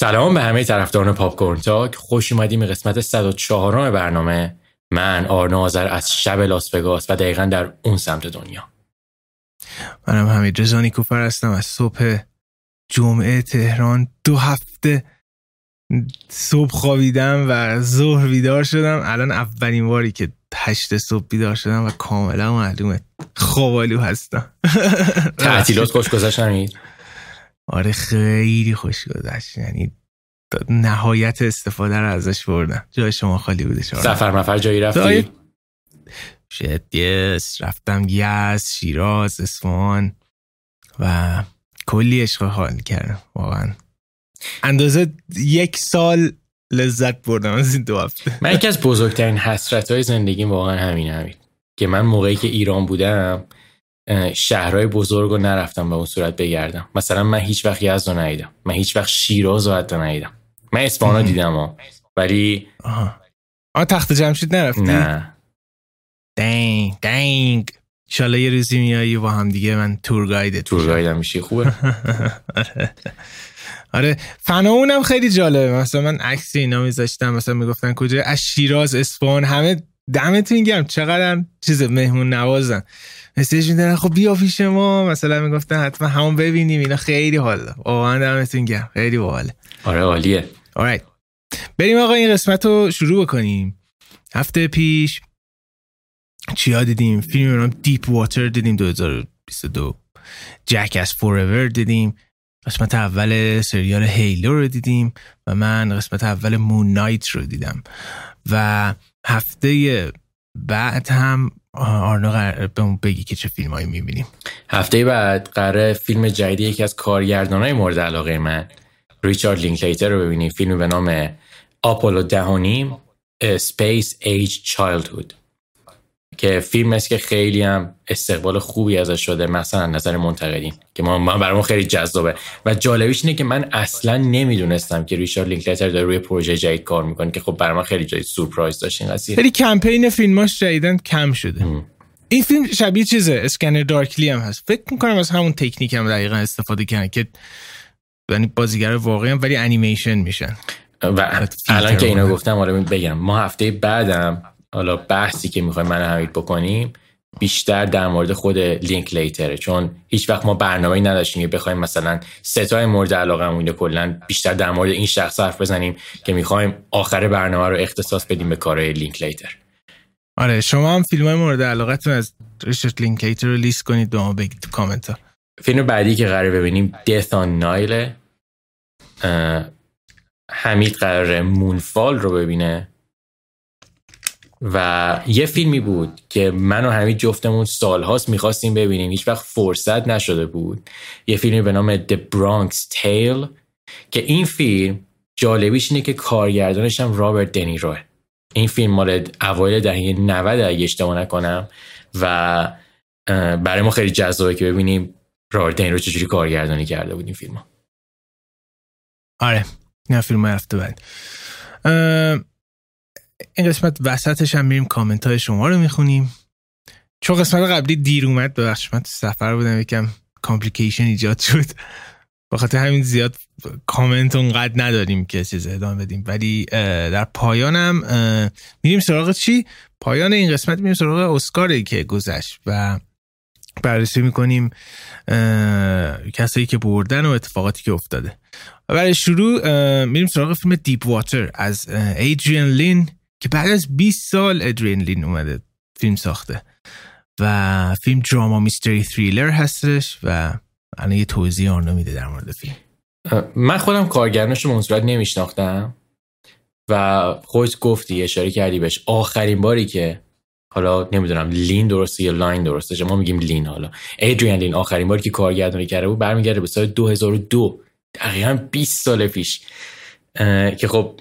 سلام به همه طرفداران پاپ کورن تاک. خوش اومدیم به قسمت 104 برنامه. من آرنا آذر از شب لاس وگاس و دقیقا در اون سمت دنیا. منم حمید رضا نیکوفر هستم از صبح جمعه تهران. دو هفته صبح خوابیدم و ظهر بیدار شدم. الان اولین باری که هشت صبح بیدار شدم و کاملا معلومه. خوابالو هستم. تعطیلات خوش گذشت آره خیلی خوش گذشت. یعنی نهایت استفاده رو ازش بردم. جای شما خالی بوده شما. سفر مفر جایی رفتی؟ شد یس. رفتم یز شیراز اسفان و کلی عشق حال کردم واقعا. اندازه یک سال لذت بردم از این دو هفته. من یکی از بزرگترین حسرت های زندگیم واقعا همین همین. که من موقعی که ایران بودم شهرهای بزرگ رو نرفتم به اون صورت بگردم. مثلا من هیچ وقت یزد رو ندیدم. من هیچ وقت شیراز رو حتی ندیدم. من اسپانا دیدم ها. ولی آه تخت جمشید نرفتی؟ نه. دنگ دنگ. شالا یه روزی میایی با هم دیگه من تور گایدت تور گایدم میشی. خوبه. آره. آره فنا اونم خیلی جالبه. مثلا من عکس اینا میذاشتم مثلا می‌گفتن کجا؟ از شیراز اصفهان همه دمتون گرم. چقدر چیز مهمون نوازن. مسیج میدن خب بیا پیش ما. مثلا می‌گفتن حتما همون ببینیم اینا خیلی حالا واقعا دمتون گرم. خیلی باحاله. آره عالیه. Alright. بریم آقا این قسمت رو شروع بکنیم. هفته پیش چیا دیدیم؟ فیلم دیپ واتر دیدیم 2022 جک از فوراور دیدیم. قسمت اول سریال هیلو رو دیدیم و من قسمت اول مون نایت رو دیدم. و هفته بعد هم آرنا به بگی که چه فیلم هایی می‌بینیم. هفته بعد قرار فیلم جدیدی یکی از کارگردان های مورد علاقه من ریچارد لینکلیتر رو ببینیم. فیلم به نام آپولو دهانیم Space Age Childhood. که فیلم است که خیلی هم استقبال خوبی ازش شده مثلا نظر منتقدین که ما برای ما خیلی جذابه. و جالبیش اینه که من اصلا نمی‌دونستم که ریچارد لینکلتر داره روی پروژه جدید کار می‌کنه که خب برای ما خیلی جای سورپرایز داشت این قضیه. خیلی کمپین فیلماش جدیدن کم شده. این فیلم شبیه چیزه؟ Scanner Darkly هم هست. فکر می‌کنم از همون تکنیک هم دقیقا استفاده کردن که یعنی بازیگر واقعی هم ولی انیمیشن میشن. و الان که اینو گفتم آره بگم. ما هفته بعدم حالا بحثی که می‌خوایم من حمید بکنیم بیشتر در مورد خود لینکلیتره چون هیچ وقت ما برنامه نداشتیم که بخوایم مثلا سه تای مورد علاقه کلا بیشتر در مورد این شخص حرف بزنیم که می‌خوایم آخر برنامه رو اختصاص بدیم به کارهای لینک لیتر آره شما هم فیلم های مورد علاقتون از ریچارد لینکلیتر رو لیست کنید به ما بگید تو کامنت ها. فیلم بعدی که قرار ببینیم Death on Nile. حمید قرار مونفال رو ببینه. و یه فیلمی بود که من و حمید جفتمون سالهاست می‌خواستیم ببینیم. هیچ وقت فرصت نشده بود. یه فیلمی به نام The Bronx Tale که این فیلم جالبیش اینه که کارگردانش هم رابرت دنیروه این فیلم مال اوایل دهه 90 اگه اشتباه نکنم و برای ما خیلی جذابه که ببینیم رابرت دنیرو چجوری کارگردانی کرده بود این فیلم آره این فیلم هفته بعد. این قسمت وسطش هم میریم کامنت های شما رو می‌خونیم. چون قسمت قبلی دیر اومد ببخش من سفر بودم یکم complication ایجاد شد. بخاطر همین زیاد کامنت اونقدر نداریم که چیز ادامه بدیم. ولی در پایانم میریم سراغ چی؟ پایان این قسمت میریم سراغ اسکاری که گذشت و بررسی می‌کنیم کسایی که بردن و اتفاقاتی که افتاده. برای شروع میریم سراغ فیلم Deep Water از ایدریان لین که بعد از 20 سال ادرین لین اومده فیلم ساخته. و فیلم drama mystery thriller هستش و الان یه توضیح آنو میده در مورد فیلم. من خودم کارگرنش رو منصورت نمیشناختم و خودت گفتی اشاره کردی بهش. آخرین باری که حالا نمی‌دونم لین درسته یا لاین درسته ما میگیم لین حالا. ادریان لین آخرین باری که کارگردانی کرده بود برمیگرده به سال 2002 دقیقا 20 سال پیش. که خب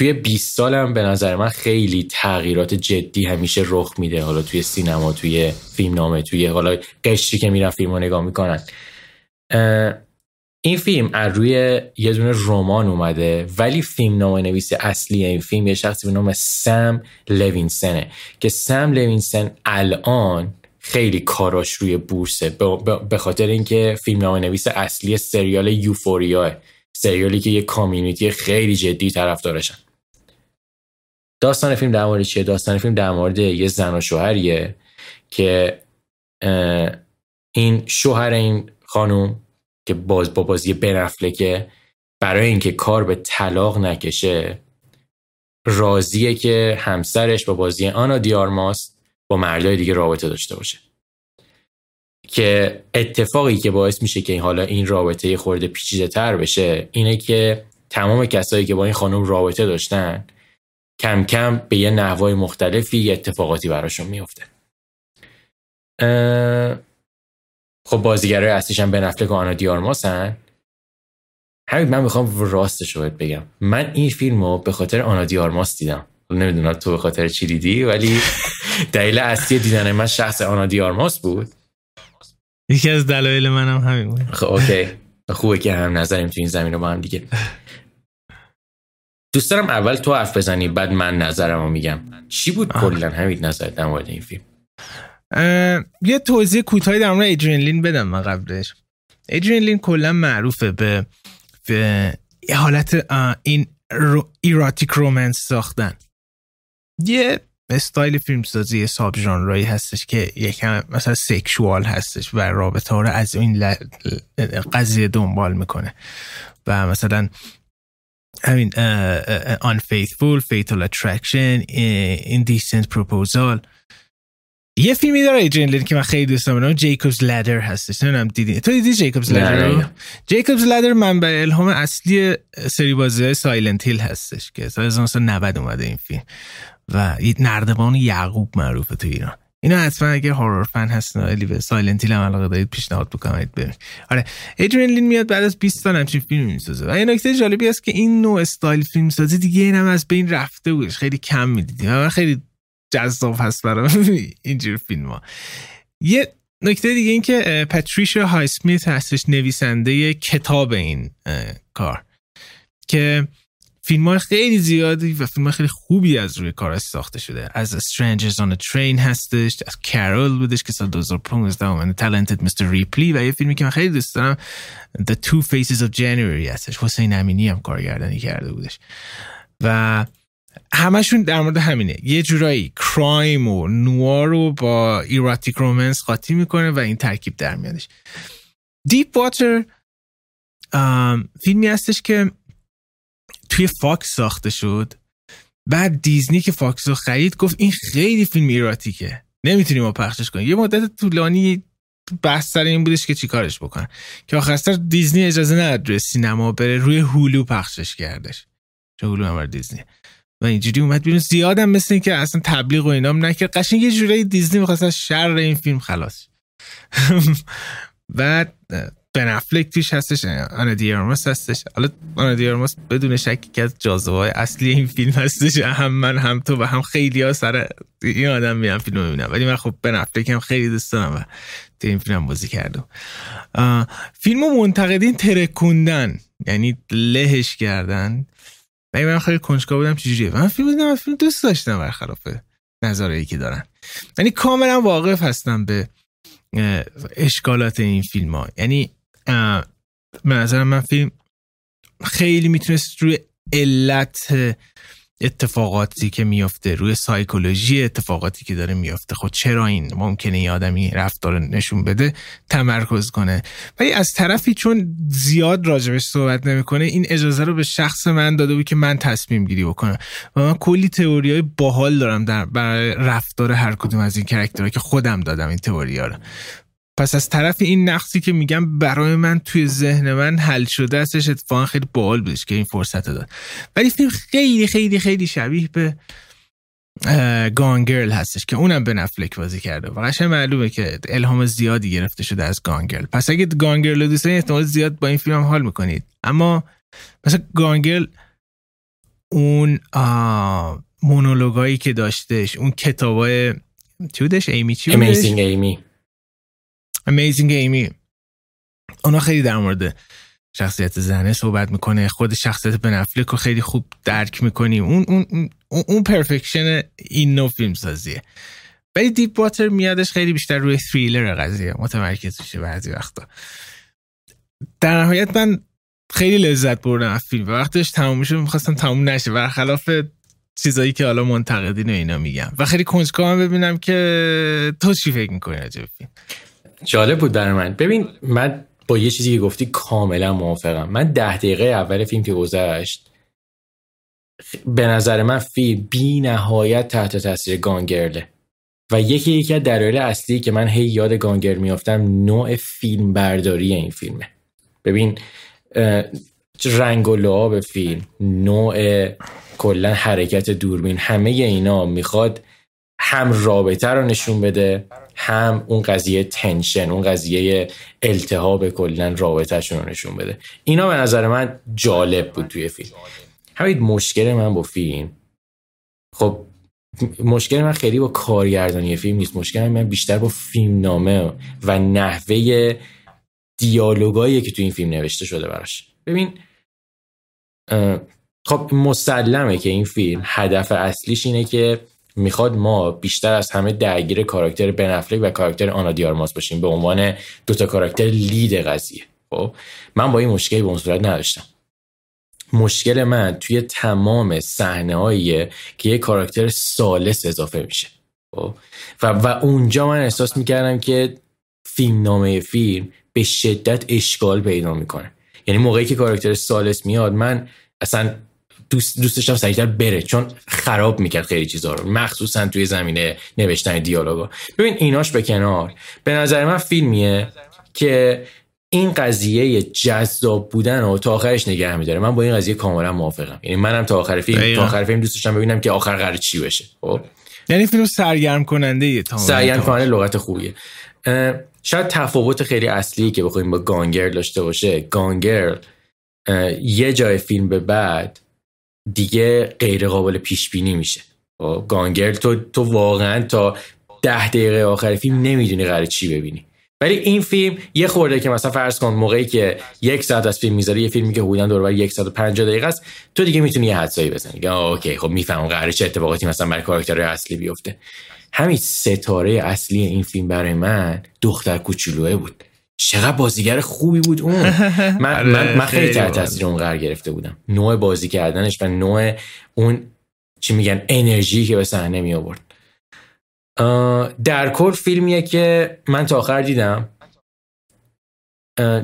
توی 20 سالم به نظر من خیلی تغییرات جدی همیشه رخ میده. حالا توی سینما توی فیلم نامه توی حالا قشری که میرن فیلم رو نگاه می‌کنن. این فیلم از روی یه دونه رمان اومده ولی فیلم نامه نویس اصلی این فیلم یه شخصی به نام سم لوینسنه که سم لوینسن الان خیلی کاراش روی بورسه. به خاطر اینکه فیلم نامه نویس اصلی سریال یوفوریا سریالی که یه کامیونیتی خیلی جدی طرفدارشن. داستان فیلم در مورد چیه؟ داستان فیلم در مورد یه زن و شوهریه که این شوهر این خانوم که باز با بازی بنفله که برای اینکه کار به طلاق نکشه راضیه که همسرش با بازی آنا دیارماس با مردای دیگه رابطه داشته باشه. که اتفاقی که باعث میشه که حالا این رابطه خورده پیچیده تر بشه اینه که تمام کسایی که با این خانم رابطه داشتن کم کم به یه نحوای مختلفی یه اتفاقاتی براشون میفته. خب بازیگرای اصلیش هم به نفلک و آنا دیارماسن. همین من می‌خوام راستش رو بگم. من این فیلم رو به خاطر آنا دیارماس دیدم. نمی‌دونم تو به خاطر چی دیدی ولی دلیل اصلی دیدن من شخص آنا دیارماس بود. یکی از دلایل منم همین بود. خب اوکی. خوبه که هم نظریم تو این زمین رو با هم دیگه. دوست دارم اول تو حرف بزنی بعد من نظرم رو میگم. چی بود کلا همین نظر در مورد این فیلم؟ یه توضیح کوتاهی در مورد ایدرین لین بدم من قبلش. ایدرین لین کلا معروفه به به حالت این ایراتیک رومنس ساختن. یه استایل فیلمسازی ساب ژانرایی هستش که یکم مثلا سکشوال هستش و رابطه ها رو از این قضیه دنبال می‌کنه. و مثلا همین unfaithful, fatal attraction, indecent proposal. یه فیلمی داره ایجن که من خیلی دوست دارم جیکوبز لادر هستش. نمی‌دونم دیدی؟ تو دیدی جیکوبز لادر Jacob's Ladder منبع الهام اصلی سری بازی Silent Hill هستش که سال 1990 اومده این فیلم. و نردبان یعقوب معروفه تو ایران. اینا حتما اگه horror fan هستن ولی به Silent هم علاقه دارید پیشنهاد بکنید ببینید آره ایدرین لین میاد بعد از 20 سال همچین فیلم می‌سازه. و یه نکته جالبی است که این نوع استایل فیلم سازی دیگه اینم از بین رفته بودش. خیلی کم می‌دیدیم. و خیلی جذاب هست برای اینجور فیلم ها یه نکته دیگه این که پاتریشا های سمیت هستش نویسنده کتاب این کار. که فیلم های خیلی زیادی و فیلم های خیلی خوبی از روی کار ساخته شده. از Strangers on a Train هستش از کارول بودش که سال 2015 اومده Talented Mr. Ripley و یه فیلمی که من خیلی دوست دارم The Two Faces of January هستش. حسین امینی هم کارگردانی کرده بودش. و همشون در مورد همینه. یه جورایی کرایم و نوار رو با ایراتیک رومنس قاطی می‌کنه و این ترکیب در میادش. Deep Water فیلمی هستش که توی فاکس ساخته شد. بعد دیزنی که فاکس رو خرید گفت این خیلی فیلم erotic ه. نمی‌تونیم ما پخشش کنیم. یه مدت طولانی بحث سر این بودش که چیکارش بکنن. که آخر سر دیزنی اجازه نداد روی سینما بره روی هولو پخشش کردش. که هولو هم دیزنی و اینجوری اومد بیرون. زیادم مثل این که اصلا تبلیغ و اینام نکرد. قشنگ یه جوری دیزنی می‌خواست شر این فیلم خلاص بعد بن افلک توش هستش. آنا دیارماس هستش. حالا آنا دیارماس بدون شک که از جاذبه اصلی این فیلم هستش. هم من هم تو و هم خیلی ها سر این آدم میرم فیلم می‌بینم ولی من خب بن افلک هم خیلی دوست دارم و تو این فیلم بازی کردم. فیلم منتقدین ترکوندن. یعنی لهش کردن. من من خیلی کنجکاو بودم چجوریه؟ من فیلم دیدم فیلم دوست داشتم برخلاف نظری که دارن. یعنی کاملا واقف هستم به اشکالات این فیلم ها یعنی به نظر من فیلم خیلی می‌تونست روی علت اتفاقاتی که میافته روی سایکولوژی اتفاقاتی که داره میافته. خب چرا این ممکنه یه آدمی رفتار نشون بده تمرکز کنه؟ ولی از طرفی چون زیاد راجبش صحبت نمی‌کنه این اجازه رو به شخص من داده بود که من تصمیم گیری بکنم. و من کلی تئوری های باحال دارم در برای رفتار هر کدوم از این کرکترها که خودم دادم این تئوری رو. پس از طرف این نقصی که میگم برای من توی ذهن من حل شده استش اتفاقا خیلی باحال بودش که این فرصت داد. ولی فیلم خیلی خیلی خیلی شبیه به گانگرل هستش که اونم به نفلک بازی کرده. و قشنگ معلومه که الهام زیادی گرفته شده از گانگرل پس اگه گانگرل رو دوست احتمال زیاد با این فیلم هم حال می‌کنید. اما مثلا Gone Girl اون مونولوگایی که داشتش اون کتابای چی بودش؟ ایمی چی بودش؟ ایمی Amazing Amy اونا خیلی در مورد شخصیت زنه صحبت می‌کنه. خود شخصیت بن افلک رو خیلی خوب درک می‌کنیم اون اون اون, perfection این نوع فیلم سازیه ولی Deep Water میادش خیلی بیشتر روی تریلر قضیه. متمرکز میشه بعضی وقتا. در نهایت من خیلی لذت بردم از فیلم. وقتش تموم شد می‌خواستم تموم نشه. برخلاف چیزایی که حالا منتقدین و اینا میگم. و خیلی کنجکاوم ببینم که تو چی فکر می‌کنی راجع فیلم. جالب بود برای من. ببین من با یه چیزی که گفتی کاملا موافقم. من ده دقیقه اول فیلم که گذشت به نظر من فیلم بی نهایت تحت تاثیر گانگرله. و یکی یکی از دلایل اصلی که من هی یاد گانگر میافتم نوع فیلم برداری این فیلمه. ببین رنگ و لعاب فیلم نوع کلا حرکت دوربین همه اینا می‌خواد هم رابطه رو نشون بده هم اون قضیه تنشن اون قضیه التهاب کلا رابطهشون رو نشون بده. اینا به نظر من جالب بود توی فیلم. همین مشکل من با فیلم خب مشکل من خیلی با کارگردانی فیلم نیست. مشکل من بیشتر با فیلم نامه و نحوه دیالوگایی که تو این فیلم نوشته شده براش. ببین خب مسلمه که این فیلم هدف اصلیش اینه که می‌خواد ما بیشتر از همه درگیر کاراکتر بنفلک و کاراکتر آنا دیارماس باشیم به عنوان دوتا کاراکتر لید قضیه. خب من با این مشکلی به صورت نداشتم. مشکل من توی تمام صحنه که یه کاراکتر سالس اضافه میشه. خب؟ و, و اونجا من احساس می‌کردم که فیلم نامه فیلم به شدت اشکال پیدا می‌کنه. یعنی موقعی که کاراکتر سالس میاد من اصلا دوست دوست داشتم سریعتر بره چون خراب می‌کرد خیلی چیزا رو. مخصوصا توی زمینه نوشتن دیالوگا. ببین ایناش به کنار. به نظر من فیلمیه که این قضیه جذاب بودن و تا آخرش نگه میداره. من با این قضیه کاملا موافقم. یعنی منم تا آخر فیلم تا آخر فیلم دوست داشتم ببینم که آخر قرار چی بشه. خب؟ یعنی فیلم سرگرم کننده سرگرم کننده لغت خوبیه. شاید تفاوت خیلی اصلی که بخوایم با گانگر داشته باشه گانگر یه جای فیلم به بعد دیگه غیر قابل پیش بینی میشه. خب، گانگر تو تو واقعا تا ده دقیقه آخر فیلم نمی‌دونی قرار چی ببینی. ولی این فیلم یه خورده که مثلا فرض کن موقعی که یک ساعت از فیلم می‌ذاری یه فیلمی که حدودا دور بر یک ساعت و 50 دقیقه است تو دیگه می‌تونی یه حدسایی بزنی. اوکی خب می‌فهمم قراره چه اتفاقاتی مثلا برای کاراکترهای اصلی بیفته. همین ستاره اصلی این فیلم برای من دختر کوچولوه بود. چقدر بازیگر خوبی بود اون. من, آره، من, من خیلی تحت تاثیر اون قرار گرفته بودم. نوع بازی کردنش و نوع اون چی میگن انرژی که به صحنه می آورد. در کل فیلمیه که من تا آخر دیدم.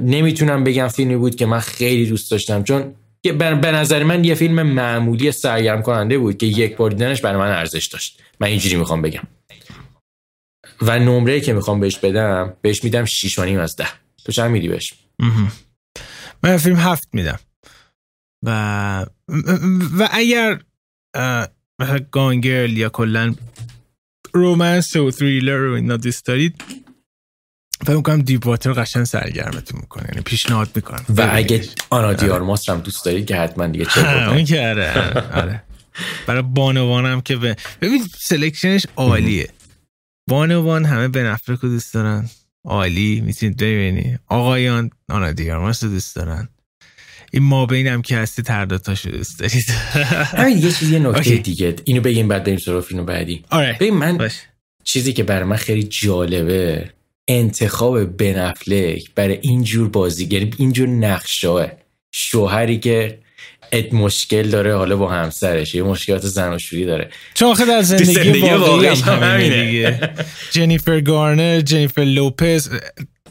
نمی‌تونم بگم فیلمی بود که من خیلی دوست داشتم چون به نظر من یه فیلم معمولی سرگرم کننده بود که یک بار دیدنش برای من ارزش داشت. من اینجوری می‌خوام بگم. و نمره که می‌خوام بهش بدم بهش میدم 6 از ده. تو چند میدی بهش؟ من فیلم هفت میدم. و و اگر مثلا گانگرل یا کلا رومنس و تریلر رو اینا دوست دارید فکر می‌کنم دیپ واتر قشن سرگرمتون می‌کنه. یعنی پیشنهاد می‌کنم. و اگه آنا دیارماس هم دوست دارید که حتما دیگه چه اون که آره آره. برای بانوانم که به ببین سلکشنش عالیه. بانوان همه به نفر رو دوست دارن. عالی می‌تونید ببینی. آقایان آنا دیارماس رو دوست دارن. این ما بینم که هستی ترداتاشو دوست دارید. همین یه چیزی نکته دیگه. اینو بگیم بعد بریم سراغ فیلم بعدی. آره. ببین من چیزی که برای من خیلی جالبه انتخاب بنفلک برای اینجور بازیگری اینجور نقشاه شوهری که ات مشکل داره حالا با همسرش. یه مشکلات زناشویی داره. چون آخه در زندگی, زندگی واقعی هم همینه دیگه. جنیفر گارنر جنیفر لوپز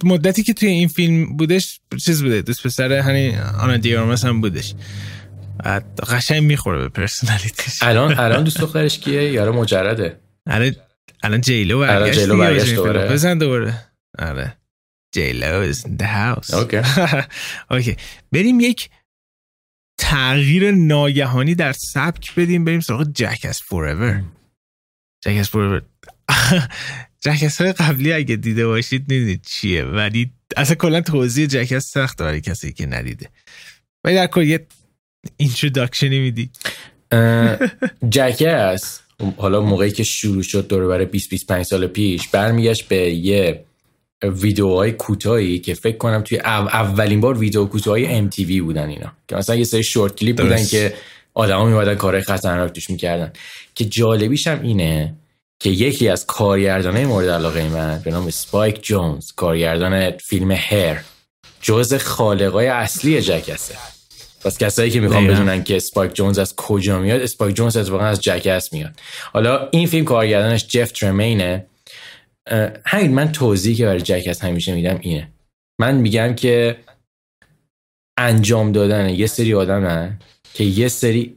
مدتی که توی این فیلم بودش چیز بوده دوست پسر همین آنا دیارماس هم بودش. قشنگ می‌خوره به personality ش الان الان دوست دخترش کیه؟ یارو مجرده. الان الان J.Lo برگشت J.Lo برگشت دوباره. بزن دوباره. آره. J.Lo is in the house. okay okay بریم یک تغییر ناگهانی در سبک بدیم بریم سراغ Jackass Forever Jackass Forever Jackass های قبلی اگه دیده باشید نیدید چیه ولی اصلا کلا توضیح Jackass سخت برای کسی که ندیده. ولی در کل یه introduction ی میدی. Jackass حالا موقعی که شروع شد دور برای 20 25 سال پیش برمیگشت به یه ویدیوهای کوتاهی که فکر کنم توی اولین بار ویدیو کوتاهای MTV بودن اینا. که مثلا یه سری short clip بودن که آدما میومدن کارهای خطرناک توش می‌کردن. که جالبیش هم اینه که یکی از کارگردانه مورد علاقه من به نام اسپایک جونز کارگردان فیلم Her جز خالقای اصلی Jackass ه پس کسایی که می‌خوان بدونن که اسپایک جونز از کجا میاد اسپایک جونز اتفاقا از Jackass میاد. حالا این فیلم کارگردانش جف ترمینه. همین من توضیحی که برای Jackass همیشه میدم اینه. من میگم که انجام دادن یه سری آدم که یه سری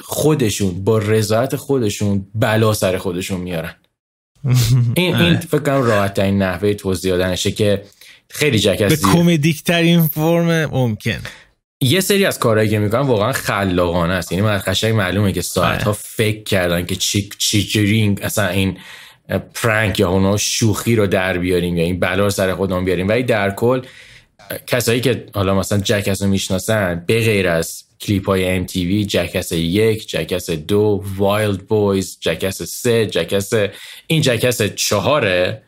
خودشون با رضایت خودشون بلا سر خودشون میارن. این این آره. فکر کنم راحت ترین نحوه توضیح دادنشه که خیلی Jackass به comedic ترین فرم ممکن. یه سری از کارهایی که می‌کنن واقعا خلاقانه است. یعنی من قشنگ معلومه که ساعت ها آره. فکر کردن که چی چی اصلا این prank یا اونا شوخی رو در بیاریم یا این بلا رو سر خودمون بیاریم. ولی در کل کسایی که حالا مثلا Jackass رو می‌شناسن به غیر از کلیپ های MTV Jackass یک Jackass دو Wildboyz Jackass سه Jackass این جکس چهاره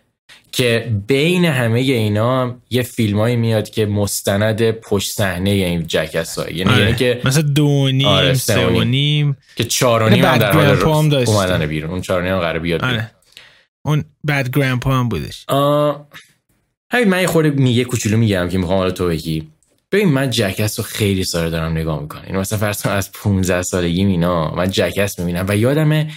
که بین همه اینا یه فیلمایی میاد که مستند پشت صحنه این جکس های یعنی, آره. یعنی که مثلا دو نیم آره سه و نیم. که چهار و نیم هم در حال اومدن بیرون. اون چهار نیم قرار بیاد آره. اون بد گرامپا هم بودش. همین من یه خورده میگه کوچولو میگم که می‌خوام حالا تو بگی. ببین من جکس رو خیلی سال دارم نگاه می‌کنم. این مثلا فرض از 15 سالگی اینا من جکس می‌بینم و یادمه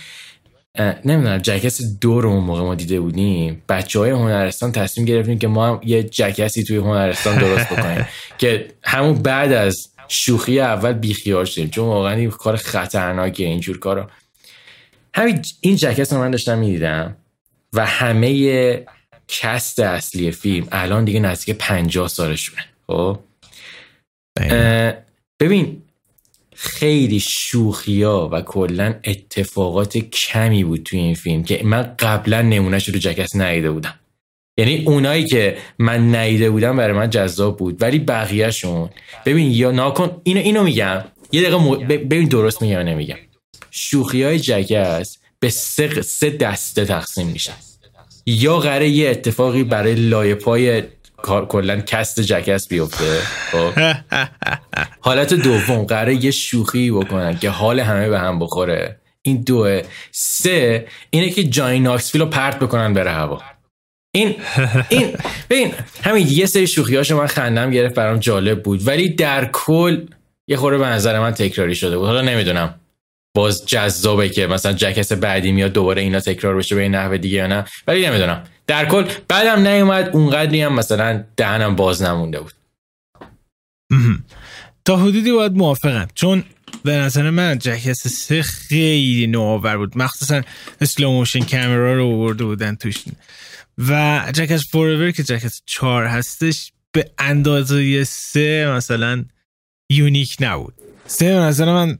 نمی‌دونم جکس دو رو اون موقع ما دیده بودیم. بچه های هنرستان تصمیم گرفتیم که ما هم یه جکسی توی هنرستان درست بکنیم. که همون بعد از شوخی اول بیخیال شدیم. چون واقعا این کار خطرناکه اینجور کارا. همین این جکس رو من داشتم می‌دیدم. و همه کست اصلی فیلم الان دیگه نزدیک پنجاه سالشونه خب؟ ببین خیلی شوخیا و کلا اتفاقات کمی بود توی این فیلم که من قبلا نمونهش رو Jackass ندیده بودم. یعنی اونایی که من ندیده بودم برای من جذاب بود ولی بقیهشون. ببین یا ناکن اینو اینو میگم. یه دقیقه ببین درست میگم نمیگم. شوخی های Jackass به سه, سه دسته تقسیم میشن. یا قراره یه اتفاقی برای لای پای کلا cast Jackass بیفته؟ خب. حالت دوم قراره یه شوخی بکنن که حال همه به هم بخوره. این دوه. سه اینه که جای ناکسفیل رو پرت بکنن بره هوا. این این ببین همین یه سری شوخی هاشو من خندم گرفت برام جالب بود. ولی در کل یه خورده به نظر من تکراری شده بود. حالا نمی‌دونم. باز جذابه که مثلا جکس بعدی میاد دوباره اینا تکرار بشه به این نحوه دیگه یا نه. ولی نمی‌دونم. در کل بعدم نیومد اونقدری هم مثلا دهنم باز نمونده بود. تا حدودی باید موافقم. چون به نظر من Jackass سه خیلی نوآور بود. مخصوصا slow motion camera رو آورده بودن توش. و Jackass Forever که Jackass چهار هستش به اندازه سه مثلا unique نبود. سه به نظر من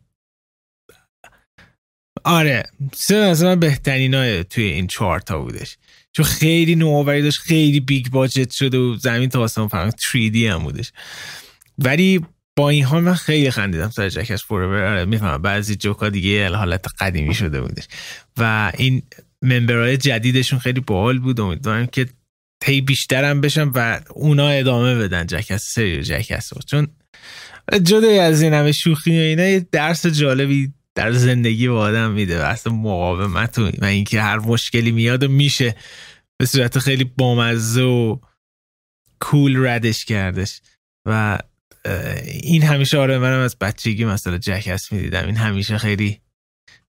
آره. سه از من بهترین های توی این چهار تا بودش. چون خیلی نوآوری داشت خیلی big budget شده و زمین تا آسمون فهمید 3D هم بودش. ولی با این حال من خیلی خندیدم سر Jackass Forever آره می‌فهمم. بعضی جوکا دیگه حالت قدیمی شده بودش. و این member های جدیدشون خیلی باحال بود. امیدوارم که تی بیشترم بشم و اونا ادامه بدن Jackass سری Jackass چون جدای از این همه شوخی و اینا درس جالبی در زندگی به آدم میده و اصلا مقاومت و اینکه هر مشکلی میاد و میشه. به صورت خیلی بامزه و cool ردش کردش. و این همیشه آره منم از بچگی مثلا Jackass می‌دیدم. این همیشه خیلی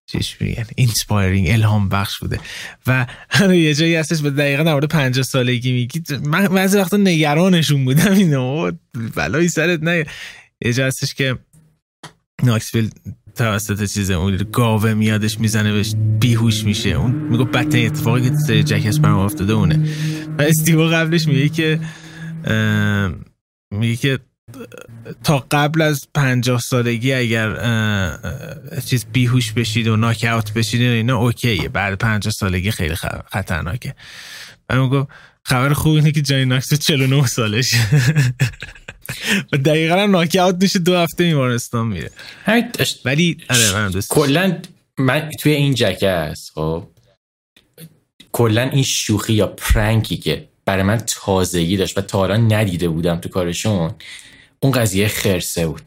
چیش میگن؟ inspiring الهام بخش بوده. و یه جایی هستش به دقیقا در 50 سالگی میگی. من بعضی وقتا نگرانشون بودم اینو. بلایی سرت نه یه جا هستش که ناکسویل توسط چیز اون گاوه میادش می‌زنه بهش بیهوش میشه. اون میگه بدترین اتفاقی که سر Jackass برام افتاده اونه. و استیوا قبلش میگه که میگه که تا قبل از پنجاه سالگی اگر چیز بیهوش بشید و ناک اوت بشید اینا اوکیه. بعد پنجاه سالگی خیلی خطرناکه. و میگه خبر خوب اینه که جای ناکس 49 سالش و دقیقا هم ناکی اوت میشه دو هفته بیمارستان میره. ولی آره کلا من توی این جکس خب. کلا این شوخی یا پرنکی که برای من تازگی داشت و تا حالا ندیده بودم تو کارشون اون قضیه خرسه بود.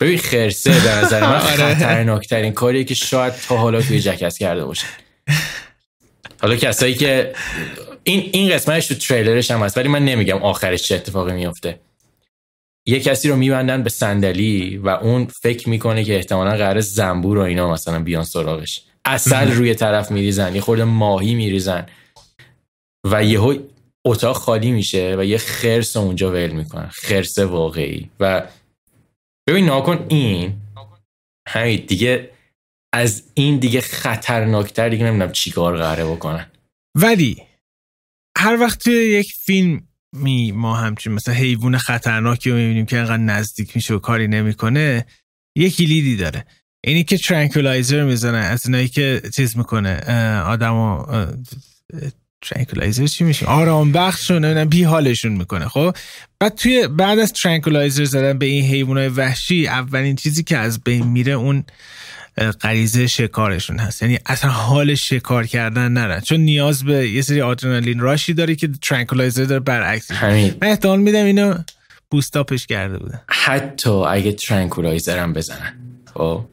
ببین خرسه به نظر من آره. خطرناکترین کاریه که شاید تا حالا توی جکس کرده باشه. حالا کسایی که این این قسمتش تو تریلرش هم هست ولی من نمیگم آخرش چه اتفاقی میفته یه کسی رو میبندن به صندلی و اون فکر می‌کنه که احتمالا قرار زنبور و اینا مثلا بیان سراغش. اصل روی طرف میریزن یه خورده ماهی میریزن و یهو اتاق خالی میشه و یه خرس اونجا ول می‌کنن. خرس واقعی. و ببین ناکن این همین دیگه از این دیگه خطرناکتر دیگه نمی‌دونم چیکار قراره بکنن. ولی هر وقت توی یک فیلم می ما همچین مثلا حیوان خطرناکی رو می‌بینیم که انقدر نزدیک میشه و کاری نمی‌کنه یه کلیدی داره. اینی که ترانکولایزر می‌زنه از اینایی که چیز می‌کنه آدمو tranquilizer چی میشه؟ آرام بخش رو نمی‌دونم بی حالشون می‌کنه خب؟ بعد توی بعد از tranquilizer زدن به این حیوانات وحشی اولین چیزی که از بین میره اون غریزه شکارشون هست. یعنی اصلا حال شکار کردن نرن چون نیاز به یه سری adrenaline rush ی داره که tranquilizer داره برعکس همین. من احتمال میدم اینو boost up ش کرده بوده حتی اگه tranquilizer هم بزنن. خب؟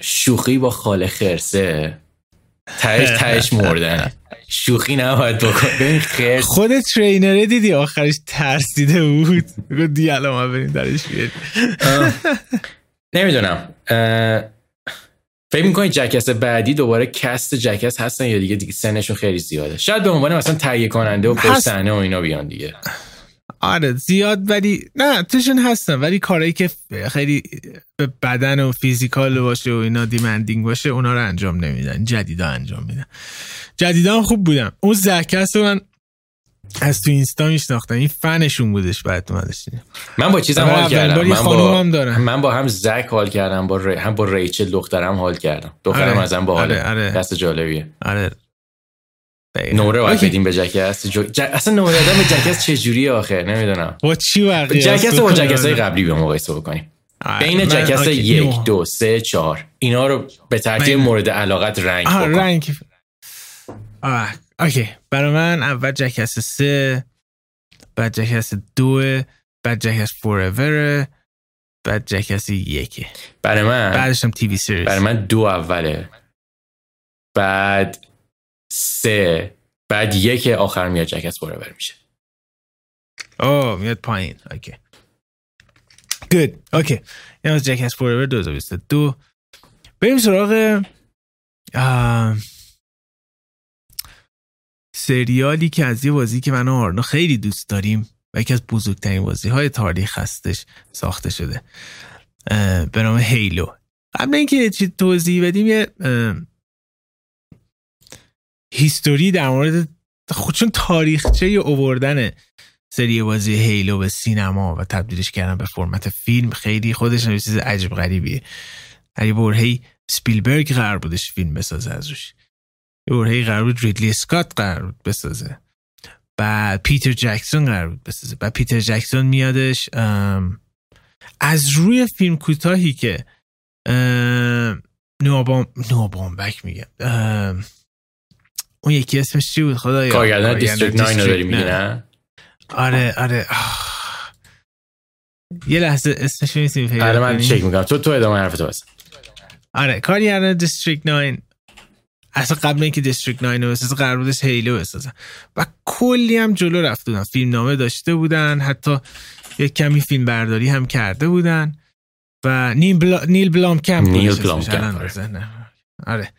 شوخی با خاله خرسه. تهش تهش مردن شوخی نباید بکن. خرس خود ترینره دیدی؟ آخرش ترسیده بود. بگو دی الان ما بریم درش بیاریم. نمی‌دونم. فکر می‌کنی جکس بعدی دوباره کست جکس هستن یا دیگه دیگه سنشون خیلی زیاده؟ شاید به عنوان مثلا تهیه کننده و پشت صحنه و اینا بیان دیگه. آره زیاد ولی نه توشون هستن ولی کارهایی که خیلی به بدن و فیزیکال باشه و اینا دیمندینگ باشه اونا رو انجام نمیدن. جدیدا انجام میدن. جدیدا خوب بودم اون زکس رو من از تو اینستا میشناختم. این فنشون بودش بعد اومدش من با چیزم حال کردم. من با, هم دارم. من با هم زک حال کردم با ری... هم با ریچل دخترم حال کردم. دخترم آره، ازم با حال آره، آره. دست جالبیه. آره. نمره باید. بدیم به Jackass جو... ج... اصلا نمره دادن به Jackass چجوریه آخه؟ نمی‌دونم. با چی بقیه Jackass با Jackass های قبلی به مقایسه بکنیم آره، بین Jackass یک. دو سه چهار. اینا رو به ترتیب مورد علاقت rank بکن. rank. آه. okay. برای من اول Jackass سه بعد Jackass دو بعد Jackass Forever بعد Jackass یکه برای من بعدش هم TV series برای من دو اوله. بعد سه بعد یک آخر میاد Jackass Forever میشه. اوه میاد پایین. okay. good okay. از Jackass Forever 2022 بریم سراغ آه، سریالی که از یه بازی که من و آرنا خیلی دوست داریم و یکی از بزرگترین بازی های تاریخ هستش ساخته شده. به نام هیلو. قبل اینکه چی توضیح بدیم یه هیستوری در مورد خود چون تاریخچه اووردن سری بازی هیلو به سینما و تبدیلش کردن به فرمت فیلم خیلی خودش یه چیز عجیب غریبیه. علی برهی سپیلبرگ قرار بودش فیلم بسازه از روش. یه برهی قرار بود ریدلی اسکات قرار بود بسازه. بعد پیتر جکسون قرار بود بسازه. بعد پیتر جکسون میادش از روی فیلم کوتاهی که ام، نوآ بام نوآ بامبک میگم ام، اون یکی اسمش چی بود خدایا؟ کارگردان District 9 رو داری میگی نه. آره آره. آه. یه لحظه اسمش پیدا آره من؟ چک می‌کنم. تو تو ادامه حرف تو بس. آره کارگردان District 9 اصلا قبل اینکه District 9 رو بسازه قرار بودش Halo بسازن و کلی هم جلو رفته بودن. فیلم نامه داشته بودن. حتی یک کمی فیلم برداری هم کرده بودن. و نیل, بلا... نیل نیل بودش اسمش، بلامکمپ، الان آره. آره.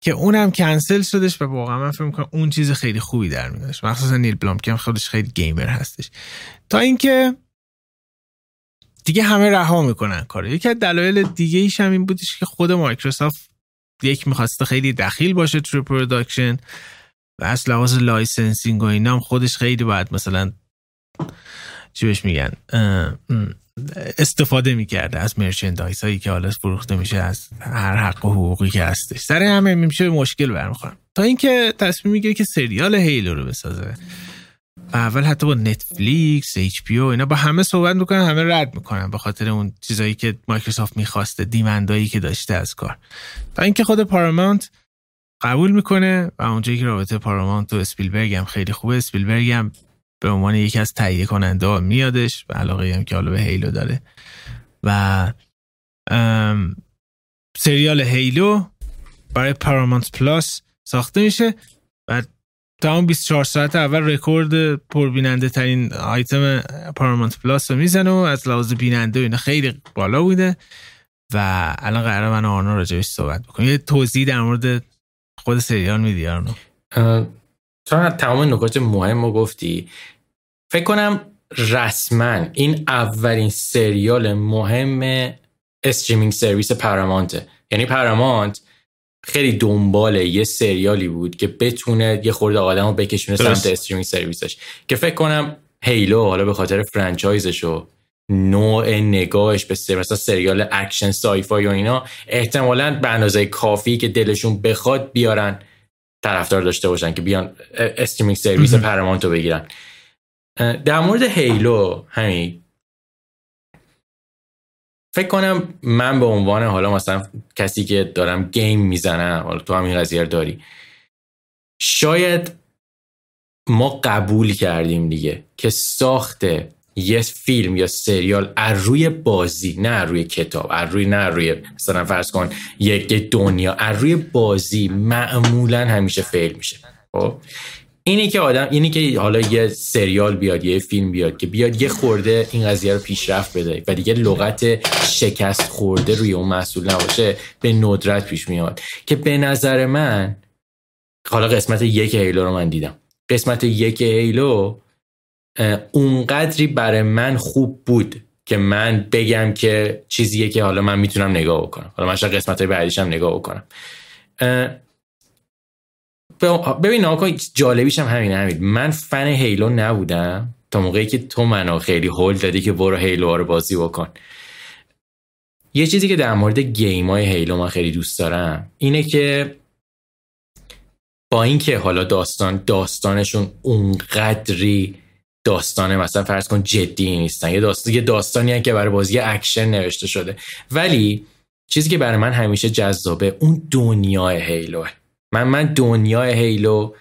که اونم کنسل شدش و واقعا من فکر می‌کنم اون چیز خیلی خوبی در میادش مخصوصا نیل بلامکمپ خودش خیلی gamer هستش. تا اینکه دیگه همه رها می‌کنن کارو. یکی از دلایل دیگه ایش هم این بودش که خود مایکروسافت یک می‌خواسته خیلی دخیل باشه تو production و از لحاظ licensing و اینا هم خودش خیلی باید مثلا چی بهش میگن استفاده می‌کرده از merchandise هایی که حالا فروخته میشه از هر حق و حقوقی که هستش. سر همه میشه مشکل برمیخورن تا اینکه تصمیم می‌گیره که سریال Halo رو بسازه. اول حتی با نتفلیکس HB اینا با همه صحبت می‌کنن همه رد می‌کنن به خاطر اون چیزایی که مایکروسافت می‌خواسته demand ایی که داشته از کار. تا اینکه خود پارامونت قبول می‌کنه و اونجایی که رابطه پارامونت و اسپیلبرگ هم خیلی خوبه اسپیلبرگ هم به عنوان یکی از تهیه کننده میادش و علاقه هم که حالا به Halo داره. و سریال Halo برای Paramount Plus ساخته میشه. و اون 24 ساعت اول رکورد پربیننده ترین آیتم Paramount Plus رو می‌زنه و از لحاظ بیننده و اینا خیلی بالا بوده و الان قرار من آرنا راجبش صحبت بکنیم. یه توضیح در مورد خود سریال میدی آرنا؟ تو تمام نکات مهم رو گفتی. فکر کنم رسما این اولین سریال مهم streaming service پرامانته یعنی پرامانت خیلی دنبال یه سریالی بود که بتونه یه خورده آدم رو بکشونه سمت streaming service ش که فکر کنم Halo حالا به خاطر franchise ش و نوع نگاهش به سر مثلا سریال اکشن sci-fi و اینا احتمالا به اندازه کافی که دلشون بخواد بیارن طرفدار داشته باشن که بیان streaming service پرامانت رو بگیرن. در مورد Halo همین فکر کنم من به عنوان حالا مثلا کسی که دارم game می‌زنم حالا تو هم این قضیه داری. شاید ما قبول کردیم دیگه که ساخت یه فیلم یا سریال از روی بازی نه از روی کتاب از روی نه روی مثلا فرض کن یک دنیا از روی بازی معمولا همیشه فیل میشه. خب؟ اینی که آدم اینی که حالا یه سریال بیاد یه فیلم بیاد که بیاد یه خورده این قضیه رو پیشرفت بده و دیگه لغت شکست خورده روی اون مسئول نباشه به ندرت پیش میاد. که به نظر من حالا قسمت یک هیلو رو من دیدم. قسمت یک هیلو اونقدری برای من خوب بود که من بگم که چیزیه که حالا من می‌تونم نگاه بکنم. حالا من شاید قسمت های بعدیش هم نگاه بکنم. ببین آقا جالبیش هم همینه همین. من فن هیلو نبودم تا موقعی که تو منو خیلی هول دادی که برو هیلو رو بازی بکن. یه چیزی که در مورد game های هیلو من خیلی دوست دارم اینه که با اینکه حالا داستان داستانشون اونقدری داستان مثلا فرض کن جدی نیستن. یه داستان یه داستانی که برای بازی اکشن نوشته شده. ولی چیزی که برای من همیشه جذابه اون دنیای هیلوه. من من دنیای هیلو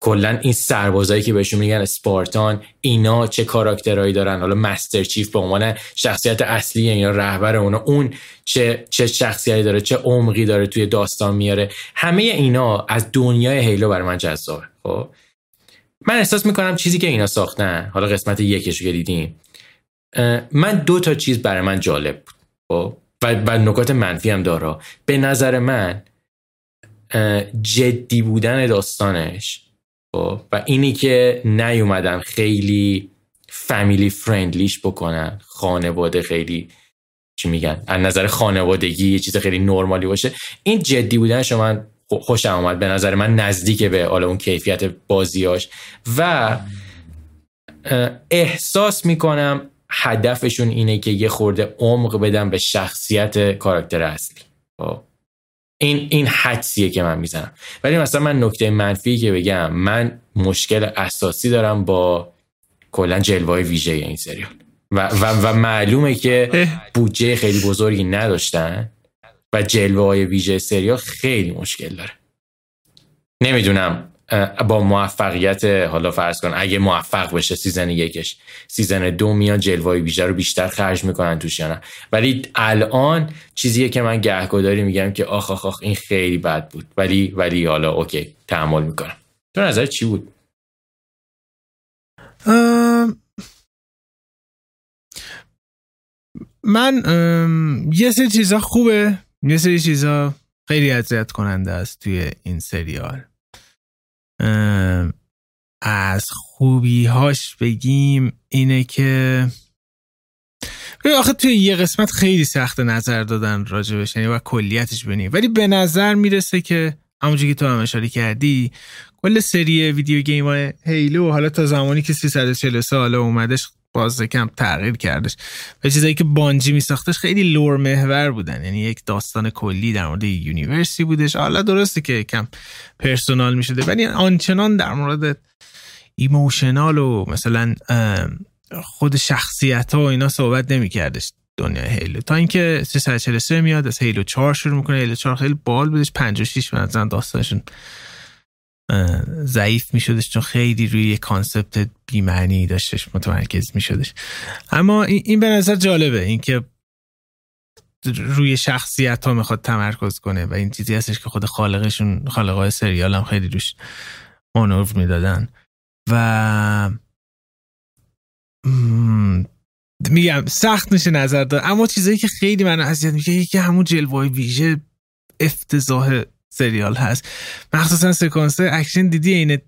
کلا این سربازایی که بهشون میگن اسپارتان اینا چه کاراکترهایی دارن؟ حالا مستر چیف به عنوان شخصیت اصلی اینا رهبر اونا اون چه چه شخصیتی داره چه عمقی داره توی داستان میاره؟ همه اینا از دنیای هیلو برای من جذابه خب؟ من احساس می‌کنم چیزی که اینا ساختن حالا قسمت یکش که دیدیم من دو تا چیز برای من جالب بود خب؟ و, و نکات منفی هم داره. به نظر من جدی بودن داستانش. خب، و اینی که نیومدن خیلی فامیلی فرندلیش بکنن خانواده خیلی چی میگن از نظر خانوادگی یه چیز خیلی نرمالی باشه. این جدی بودنش من خوشم آمد به نظر من نزدیک به حالا اون کیفیت بازیاش. و احساس می‌کنم هدفشون اینه که یه خورده عمق بدن به شخصیت کاراکتر اصلی. خب. این این حدسیه که من می‌زنم. ولی مثلا من نکته منفی که بگم من مشکل اساسی دارم با کلا جلوه ویژه این سریال. و, و, و معلومه که بودجه خیلی بزرگی نداشتن و جلوه های ویژه سریال خیلی مشکل داره. نمی‌دونم با موفقیت حالا فرض کن اگه موفق بشه season یکش season دو میان جلوه ویژه رو بیشتر خرج می‌کنن توش یا ولی الان چیزیه که من گهگداری میگم که آخ آخ آخ این خیلی بد بود. ولی ولی حالا okay تحمل می‌کنم. تو نظر چی بود؟ من یه سری چیزا خوبه یه سری چیزا خیلی اذیت کننده است توی این سریال. از خوبیهاش بگیم اینه که آخه توی یه قسمت خیلی سخت نظر دادن راجبش یعنی و کلیتش بینیم ولی به نظر می‌رسه که همونجوری که تو هم اشاره کردی کل سری ویدیو گیم های هیلو حالا تا زمانی که 340 ساله اومدش باز کم تغییر کردش. و چیزایی که بانجی می ساختش خیلی lore محور بودن. یعنی یک داستان کلی در مورد universe ی بودش. حالا درسته که کم personal می شده ولی آنچنان در مورد emotional و مثلا خود شخصیت ها و اینا صحبت نمی کردش دنیا هیلو. تا اینکه 343 میاد از هیلو 4 شروع می‌کنه. هیلو 4 خیلی باحال بودش. 5 6 به نظر داستانشون ضعیف می شدش چون خیلی روی یه concept بیمعنی داشتش متمرکز می شدش اما این به نظر جالبه اینکه روی شخصیت ها می‌خواد تمرکز کنه و این چیزی هستش که خود خالقشون خالقای سریال هم خیلی روش مانور می‌دادن. و میگم سخت میشه نظر داد. اما چیزایی که خیلی من اذیت میشه یکی همون جلوه ویژه افتضاح سریال هست. مخصوصا سکانس اکشن دیدی این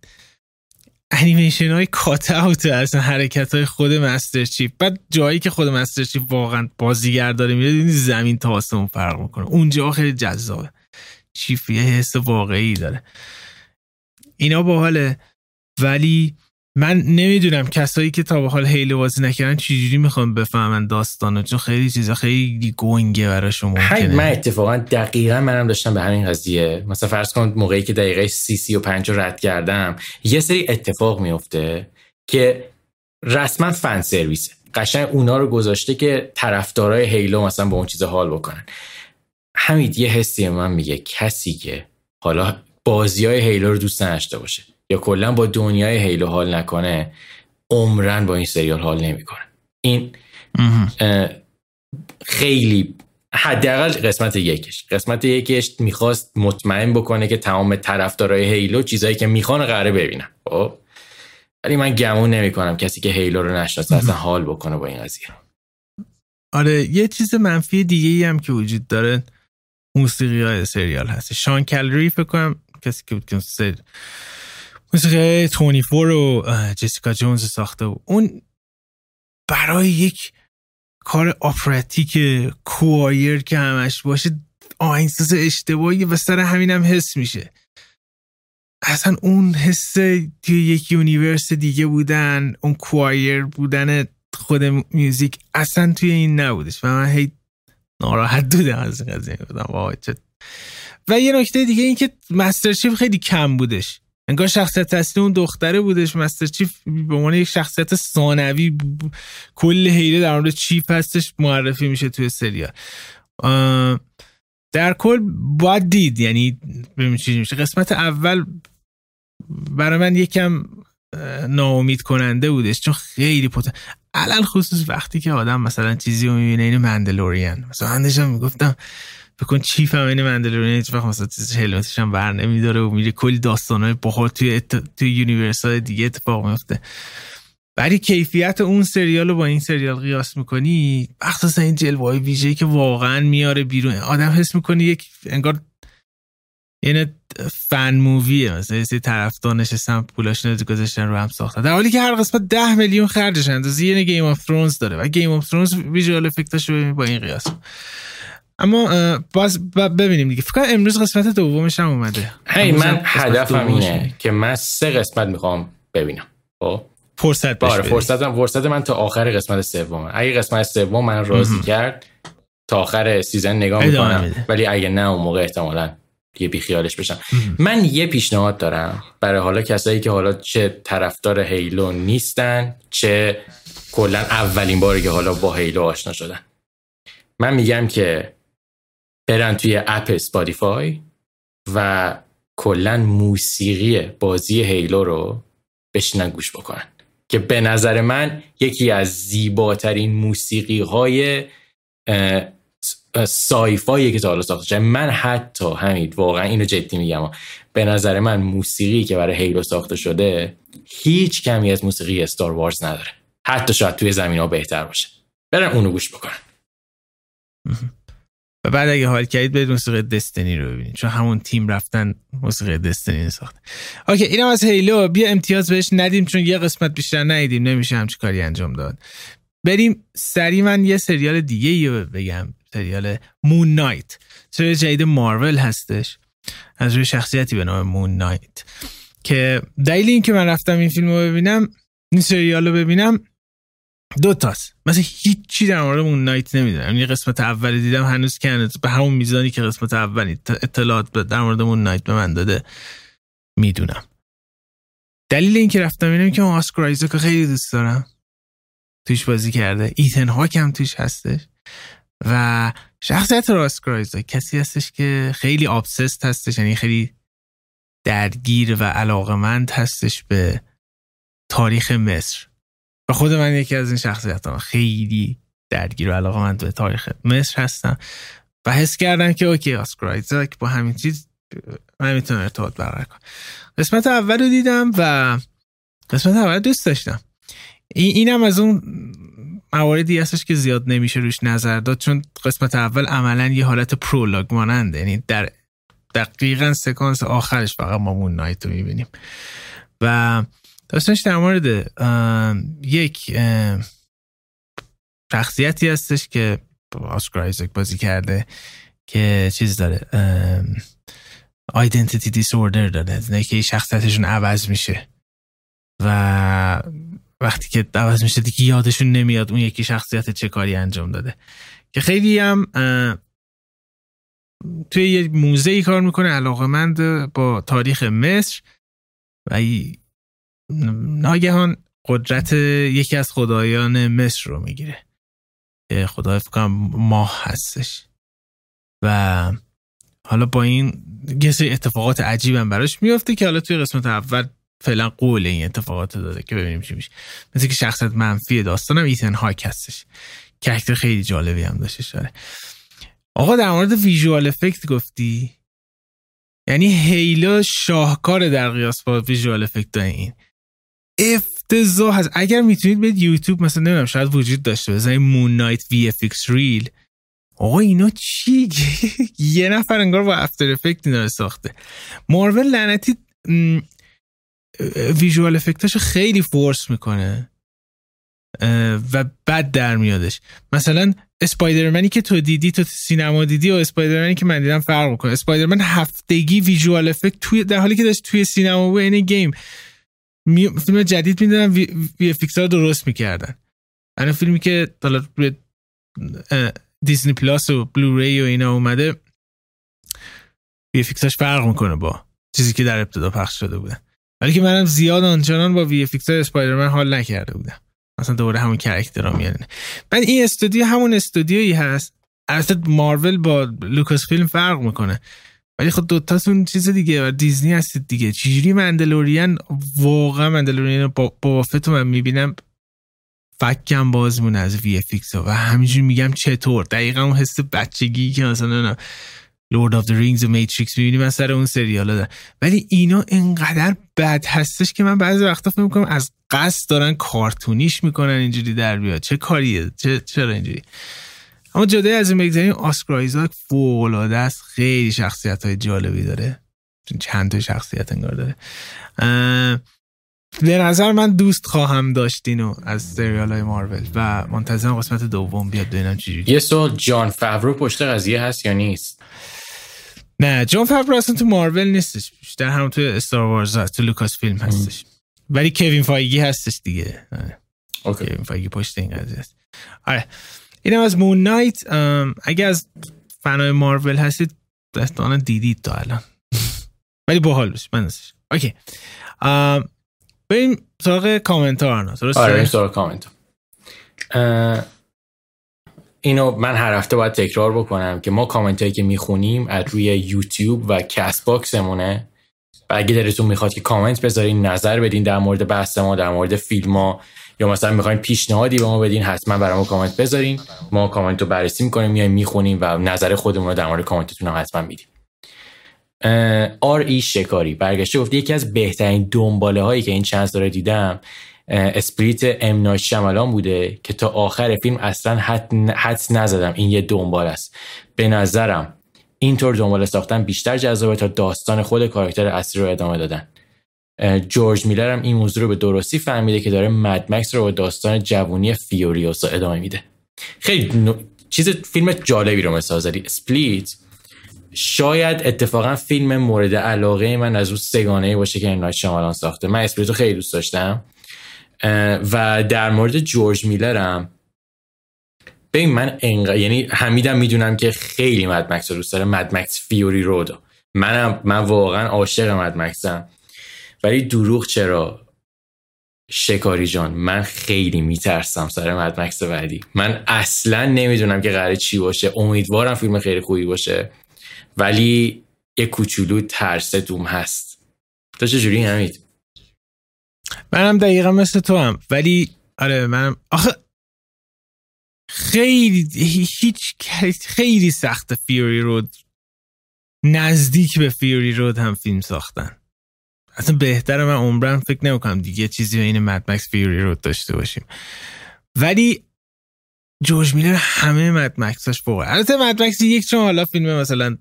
انیمیشن های کات اوت اصلا حرکت های خود مستر چیپ. بعد جایی که خود مستر چیپ واقعا بازیگر داره میره زمین تا آسمون فرق می‌کنه. اونجا خیلی جذابه. چیپ یه حس واقعی داره. اینا باحاله. ولی من نمی‌دونم کسایی که تا به حال هیلو بازی نکردن چجوری می‌خوان بفهمن داستانو چون خیلی چیزا خیلی گنگه براشون ممکنه. من اتفاقا دقیقا منم داشتم به همین قضیه. مثلا فرض کن موقعی که دقیقه سی سی و پنج رد کردم یه سری اتفاق میفته که رسما فن سرویسه قشنگ اونا رو گذاشته که طرفدارای هیلو مثلا با اون چیز حال بکنن. همین یه حسی من میگه کسی که حالا بازی های هیلو رو دوست نداشته باشه. یا کلا با دنیای هیلو حال نکنه عمرن با این سریال حال نمی‌کنه. این خیلی حداقل قسمت یکش. قسمت یکش می‌خواست مطمئن بکنه که تمام طرفدارای هیلو چیزایی که می‌خوان قراره ببینن. خب؟ ولی من گمون نمی‌کنم کسی که هیلو رو نشناسه اصلا حال بکنه با این قضیه. آره یه چیز منفی دیگه ای هم که وجود داره موسیقی های سریال هست. شان کلری فکر کنم کسی که بود موسیقی 24 و جسیکا جونز ساخته و اون برای یک کار آپراتیک کوایر که همش باشه آهنگساز اشتباهی و سر همینم حس میشه. اصلا اون حس توی یک universe دیگه بودن اون choir بودن خود music اصلا توی این نبودش و من هی ناراحت بودم از این قضیه بودم و یه نکته دیگه این که مستر چیف خیلی کم بودش. انگار شخصیت اصلی اون دختره بودش. مستر چیف به عنوان یک شخصیت ثانوی کل هیلو در مورد چیف هستش معرفی میشه توی سریال. در کل باید دید یعنی چی میشه. قسمت اول برای من یکم ناامید کننده بودش چون خیلی poten الان خصوص وقتی که آدم مثلا چیزی رو می‌بینه عین مندلورین مثلا من داشتم می‌گفتم بکن چیف هم این هیچ وقت مثلا چیز helmet ش هم بر نمیداره و میره کلی داستانهای باحال توی ات... توی universe های دیگه اتفاق میفته ولی کیفیت اون سریال رو با این سریال قیاس می‌کنی مخصوصا این جلوه های ویژه‌ای که واقعا میاره بیرون. آدم حس می‌کنی یک انگار یعنی fan movie ه مثلا یه طرفدار نشستن پولاش گذاشتن رو هم ساختن. در حالی که هر قسمت ده میلیون خرجش اندازه یه Game of Thrones داره و Game of Thrones visual effect اش با این قیاس. اما باز ببینیم دیگه. فکر امروز قسمت دومش هم اومده. هی من هدفم اینه که من سه قسمت می‌خوام ببینم. خب؟ فرصت باره فرصت فرصت من تا آخر قسمت سوم اگه قسمت سوم من راضی کرد تا آخر season نگاه می‌کنم. ولی اگه نه اون موقع احتمالا یه بیخیالش بشم. من یه پیشنهاد دارم برای حالا کسایی که حالا چه طرفدار هیلو نیستن چه کلا اولین باری که حالا با هیلو آشنا شدن. من میگم که برن توی app Spotify و کلا موسیقی بازی هیلو رو بشینن گوش بکنن. که به نظر من یکی از زیباترین موسیقی های سایفایی که تا حالا ساخته شده. من حتی همین واقعا اینو جدی میگم. به نظر من موسیقی که برای هیلو ساخته شده هیچ کمی از موسیقی استار وارز نداره. حتی شاید توی زمین ها بهتر باشه. برن اونو گوش بکنن. و بعد اگه حال کردید برید موسیقی دستنی رو ببینید چون همون تیم رفتن موسیقی دستنی ساخته اوکی اینم از هیلو. بیا امتیاز بهش ندیم چون یه قسمت بیشتر ندیدیم. نمیشه همچی کاری انجام داد. بریم سری من یه سریال دیگه رو بگم. سریال مون نایت سریال جدید مارول هستش. از روی شخصیتی به نام مون نایت که دلیل این که من رفتم این فیلم رو ببینم این سریال رو ببینم دو تاست. مثلا هیچی در مورد اون نایت نمی‌دونم. یعنی قسمت اولی دیدم هنوز که به همون میزانی که قسمت اولی اطلاعات در مورد اون نایت به من داده می‌دونم. دلیل این که رفتم اینه که من آسکر آیزاک خیلی دوست دارم. توش بازی کرده. ایتن هاک هم توش هستش. و شخصیت آسکر آیزاک کسی هستش که خیلی obsessed هستش یعنی خیلی درگیر و علاقمند هستش به تاریخ مصر. و خود من یکی از این شخصیت ها خیلی درگیر و علاقه من به تاریخ مصر هستم و حس کردم که okay آسکر با همین چیز من می‌تونم ارتباط برقرار کنم. قسمت اول رو دیدم و قسمت اول دوست داشتم. این اینم از اون مواردی هستش که زیاد نمیشه روش نظر داد چون قسمت اول عملا یه حالت پرولاگ ماننده یعنی در دقیقا سکانس آخرش فقط ما مون نایت رو می‌بینیم. و داستانش در مورد یک شخصیتی هستش که آسکر آیزک بازی کرده که چیز داره آیدنتیتی دیسوردر داره نه که شخصیتشون عوض میشه و وقتی که عوض میشه دیگه یادشون نمیاد اون یکی شخصیت چه کاری انجام داده. که خیلی هم توی یه موزه ای کار می‌کنه علاقه مند با تاریخ مصر و ناگهان قدرت یکی از خدایان مصر رو می‌گیره. که خدای فکرم ماه هستش. و حالا با این یه سری اتفاقات عجیبم براش میافته که حالا توی قسمت اول فعلا قول این اتفاقات داده که ببینیم چی میشه. مثل که شخصیت منفی داستانم ایتن هاک هستش. کرکتر خیلی جالبی هم داشته شده آقا در مورد ویژوال افکت گفتی؟ یعنی هیلا شاهکار در قیاس با ویژوال افکت این. افتضاح هست. اگر می‌تونید به یوتیوب مثلا نمی‌دونم شاید وجود داشته بزنید Moon Knight VFX reel. آقا اینا چی؟ یه نفر انگار با After Effect اینا ساخته. مارول لعنتی visual effect اشو خیلی force می‌کنه و بد در میادش. مثلا اسپایدرمنی که تو دیدی تو سینما دیدی و اسپایدرمنی که من دیدم فرق می‌کنه. اسپایدرمن هفتگی visual effect توی در حالی که داشت توی سینما و این گیم. فیلم جدید می‌دادن V, VFX ها درست می‌کردن. الان فیلمی که حالا دیزنی پلاس و Blu-ray و اینا اومده VFX اش فرق می‌کنه با چیزی که در ابتدا پخش شده بودن ولی که منم زیاد آنچنان با VFX اسپایدرمن حال نکرده بودم. مثلا دوره همون character ها میاد بعد این استودیو همون استودیویی هست. البته مارول با لوکاس فیلم فرق می‌کنه. ولی خب دوتاتون چیز دیگه و دیزنی هستید دیگه. چجوری مندلوریان واقعا مندلوریان با بافت، من می‌بینم فکم باز مونه از VFX و همینجور میگم چطور؟ دقیقا اون حس بچگی که مثلا Lord of the Rings و Matrix می‌بینی من سر اون سریالا دارم. ولی اینا انقدر بد هستش که من بعضی وقتا فکر می‌کنم از قصد دارن کارتونیش می‌کنن اینجوری در بیاد. چه کاریه؟ چه چرا اینجوری؟ اما جدای از این بگذاریم آسکر آیزاک فوق است. خیلی شخصیت های جالبی داره. چند تا شخصیت انگار داره. به نظر من دوست خواهم داشت اینو از سریال های مارول و منتظرم قسمت دوم بیاد ببینم چجوری یه سوال جان فاورو پشت قضیه هست یا نیست؟ نه جان فاورو اصلا تو مارول نیستش. در هم تو Star Wars هست تو Lucasfilm هستش. ولی کوین فایگی هستش دیگه. آره. OK. کوین فایگی پشت این قضیه هست. آره. اینم از Moon Knight. اگه از فنای مارول هستید دستان دیدید تا الان. ولی باحال بشه من نستش OK. بریم سراغ کامنت ها؟ آره سراغ کامنت اینو من هر هفته باید تکرار بکنم که ما کامنت هایی که می‌خونیم از روی یوتیوب و Castbox مونه. و اگه دلتون می‌خواد که کامنت بذارین نظر بدین در مورد بحث ما در مورد فیلم ها یا مثلا می‌خواین پیشنهادی به ما بدین حتما برای ما کامنت بذارین. ما کامنت رو بررسی می‌کنیم میایم می‌خونیم و نظر خودمون رو در مورد کامنتتون هم حتما میدیم. آر ای شکاری برگشته گفته یکی از بهترین دنباله هایی که این چند سال دیدم Split ام شمالان بوده که تا آخر فیلم اصلا حدس نزدم. این یه دنباله است. به نظرم اینطور دنباله ساختن بیشتر جذابه تا داستان خود کاراکتر اصلی رو ادامه دادن. جورج میلر هم این موضوع رو به درستی فهمیده که داره مکس رو با داستان جوونی فیوریوسا ادامه میده. خیلی چیز فیلم جالبی رو مثال زدی. Split شاید اتفاقا فیلم مورد علاقه من از اون سه‌گانه باشه که نایت شمالان ساخته. من Split و خیلی دوست داشتم. و در مورد جورج میلرم ببین من انق... یعنی حمیدم می‌دونم که خیلی Mad Max رو دوست داره. Mad Max Fury Road منم من واقعا عاشق مد مکسم. ولی دروغ چرا؟ شکاری جان من خیلی میترسم سر مد مکس بعدی. من اصلا نمی‌دونم که قراره چی باشه. امیدوارم فیلم خیلی خوبی باشه. ولی یه کوچولو ترس دوم هست. تو چجوری همید منم دقیقا مثل تو هم ولی آره منم آخه خیلی هیچ خیلی سخت Fury Road نزدیک به Fury Road هم فیلم ساختن. اصلا بهتره من عمرم فکر نمی‌کنم دیگه چیزی بین Mad Max Fury Road داشته باشیم. ولی جورج میلر همه Mad Max اش فوقه. البته Mad Max یک چون حالا فیلم مثلا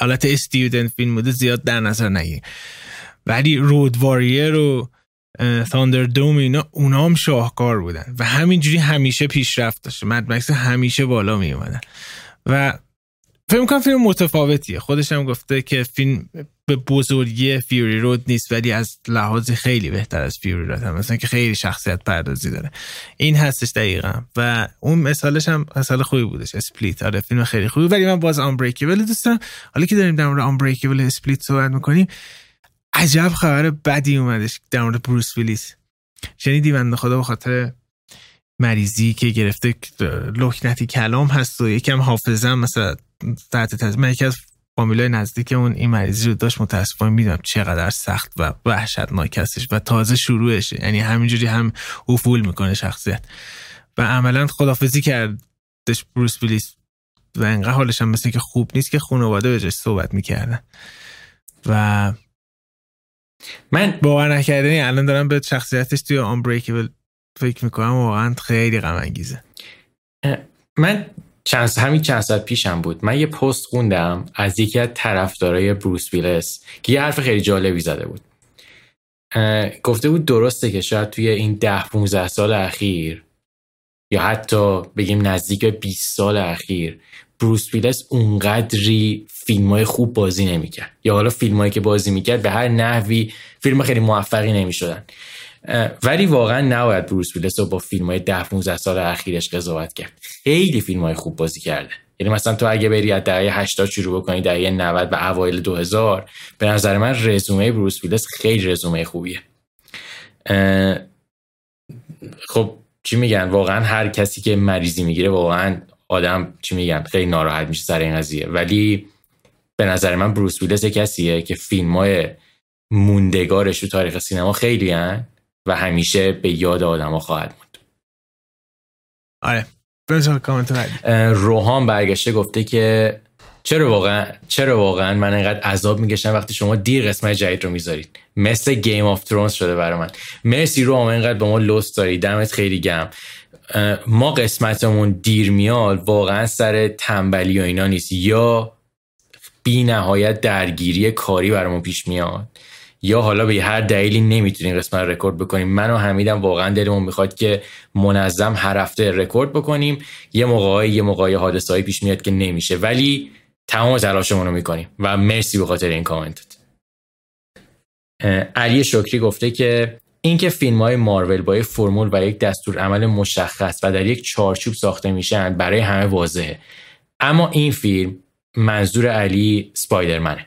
حالت student film بوده زیاد در نظر نگیر ولی Road Warrior و Thunderdome اینا اونا هم شاهکار بودن. و همینجوری همیشه پیشرفت داشته. Mad Max همیشه بالا می اومدن و فکر کنم فیلم متفاوتیه. خودش هم گفته که فیلم به بزرگی Fury Road نیست ولی از لحاظ خیلی بهتر از Fury Road هم. مثلا که خیلی شخصیت پردازی داره. این هستش دقیقا. و اون مثالش هم مثال خوبی بودش. Split. آره فیلم خیلی خوبی. ولی من باز Unbreakable دوستم حالا که داریم در مورد Unbreakable Split صحبت می‌کنیم عجب خبر بدی اومدش در مورد بروس ویلیس شنیدی بنده خدا به خاطر مریضی که گرفته لکنتی کلام هست و یکم حافظم مثلا تحت تحت من یکی از فامیلای نزدیک اون این مریضی رو داشت متاسفانه می‌دونم چقدر سخت و وحشتناک هستش و تازه شروعشه. یعنی همینجوری هم افول می‌کنه شخصیت. و عملا خدافزی کردش بروس ویلیس و انقدر حالش هم مثل که خوب نیست که خانواده به صحبت می‌کردن. و من باور نکردنی الان دارم به شخصیتش توی آنبریکبل فکر می‌کنم واقعا خیلی غم انگیزه من چند همین چند ساعت پیشم بود. من یه پست خوندم از یکی از طرفدارای بروس ویلس که یه حرف خیلی جالبی زده بود. گفته بود درسته که شاید توی این ده 15 سال اخیر یا حتی بگیم نزدیک 20 سال اخیر بروس ویلس اونقدری فیلم های خوب بازی نمی‌کرد. یا حالا فیلم هایی که بازی می‌کرد به هر نحوی فیلم خیلی موفقی نمی‌شدن. ولی واقعا نباید بروس ویلس رو با فیلم های ده 15 سال اخیرش قضاوت کرد. خیلی فیلم های خوب بازی کرده. یعنی مثلا تو اگه بری از دهه 80 شروع بکنی دهه 90 و اوایل 2000 به نظر من رزومه بروس ویلس خیلی رزومه خوبیه. خب چی میگن؟ واقعا هر کسی که مریضی می‌گیره واقعا آدم چی میگن؟ خیلی ناراحت میشه سر این قضیه. ولی به نظر من بروس ویلس کسیه که فیلم های موندگارش تو تاریخ سینما خیلی هن و همیشه به یاد آدما خواهد موند آره. روحان برگشته گفته که چرا واقعا چرا واقعا من اینقدر عذاب می‌کشم وقتی شما دیر قسمت جدید رو می‌ذارید؟ مثل Game of Thrones شده برای من. مرسی رو اینقدر به ما لطف داری. دمت خیلی گرم ما قسمتمون دیر میاد واقعا سر تنبلی و اینا نیست. یا بی نهایت درگیری کاری برامون پیش میاد. یا حالا به هر دلیلی نمی‌تونیم قسمت رکورد بکنیم من و حمیدم واقعا دلمون می‌خواد که منظم هر هفته رکورد بکنیم. یه موقعی یه موقعی حادثه پیش میاد که نمیشه. ولی تمام تلاشمون رو می‌کنیم. و مرسی به خاطر این کامنتت. علی شکری گفته که اینکه فیلم های مارول با یک فرمول و یک دستور عمل مشخص و در یک چارچوب ساخته میشن برای همه واضحه. اما این فیلم منظور علی سپایدرمنه.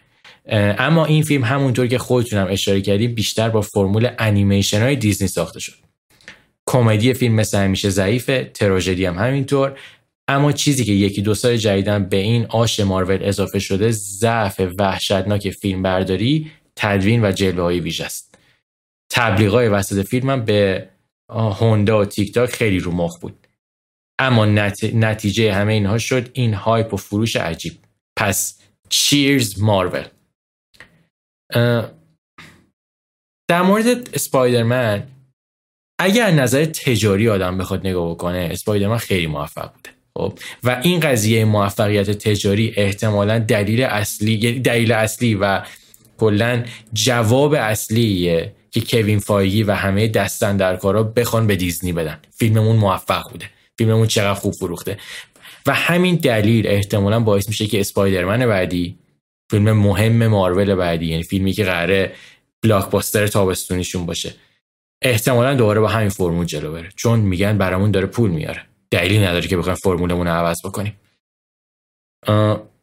اما این فیلم همونطور که خودتونم اشاره کردیم بیشتر با فرمول انیمیشن های دیزنی ساخته شد. کمدی فیلم مثل همیشه ضعیفه تراژدی هم همینطور. اما چیزی که یکی دو سال جدیدن به این آش مارول اضافه شده ضعف وحشتناک فیلم برداری تدوین و جلوه های ویژه است. تبلیغای وسط فیلم هم به هوندا و تیک تاک خیلی رو مخ بود. اما نتیجه همه اینها شد این هایپ و فروش عجیب. پس چیرز مارول. در مورد اسپایدرمن اگر نظر تجاری آدم بخواد نگاه بکنه اسپایدرمن خیلی موفق بوده خب؟ و این قضیه موفقیت تجاری احتمالا دلیل اصلی یعنی دلیل اصلی و کلا جواب اصلیه که کوین فایگی و همه دستن در کارا بخوان به دیزنی بدن. فیلممون موفق بوده. فیلممون چقدر خوب فروخته. و همین دلیل احتمالا باعث میشه که اسپایدرمن بعدی فیلم مهم مارول بعدی یعنی فیلمی که قراره بلاکباستر تابستونیشون باشه. احتمالا دوباره با همین فرمول جلو بره. چون میگن برامون داره پول میاره. دلیلی نداره که بخوایم فرمولمون رو عوض بکنیم.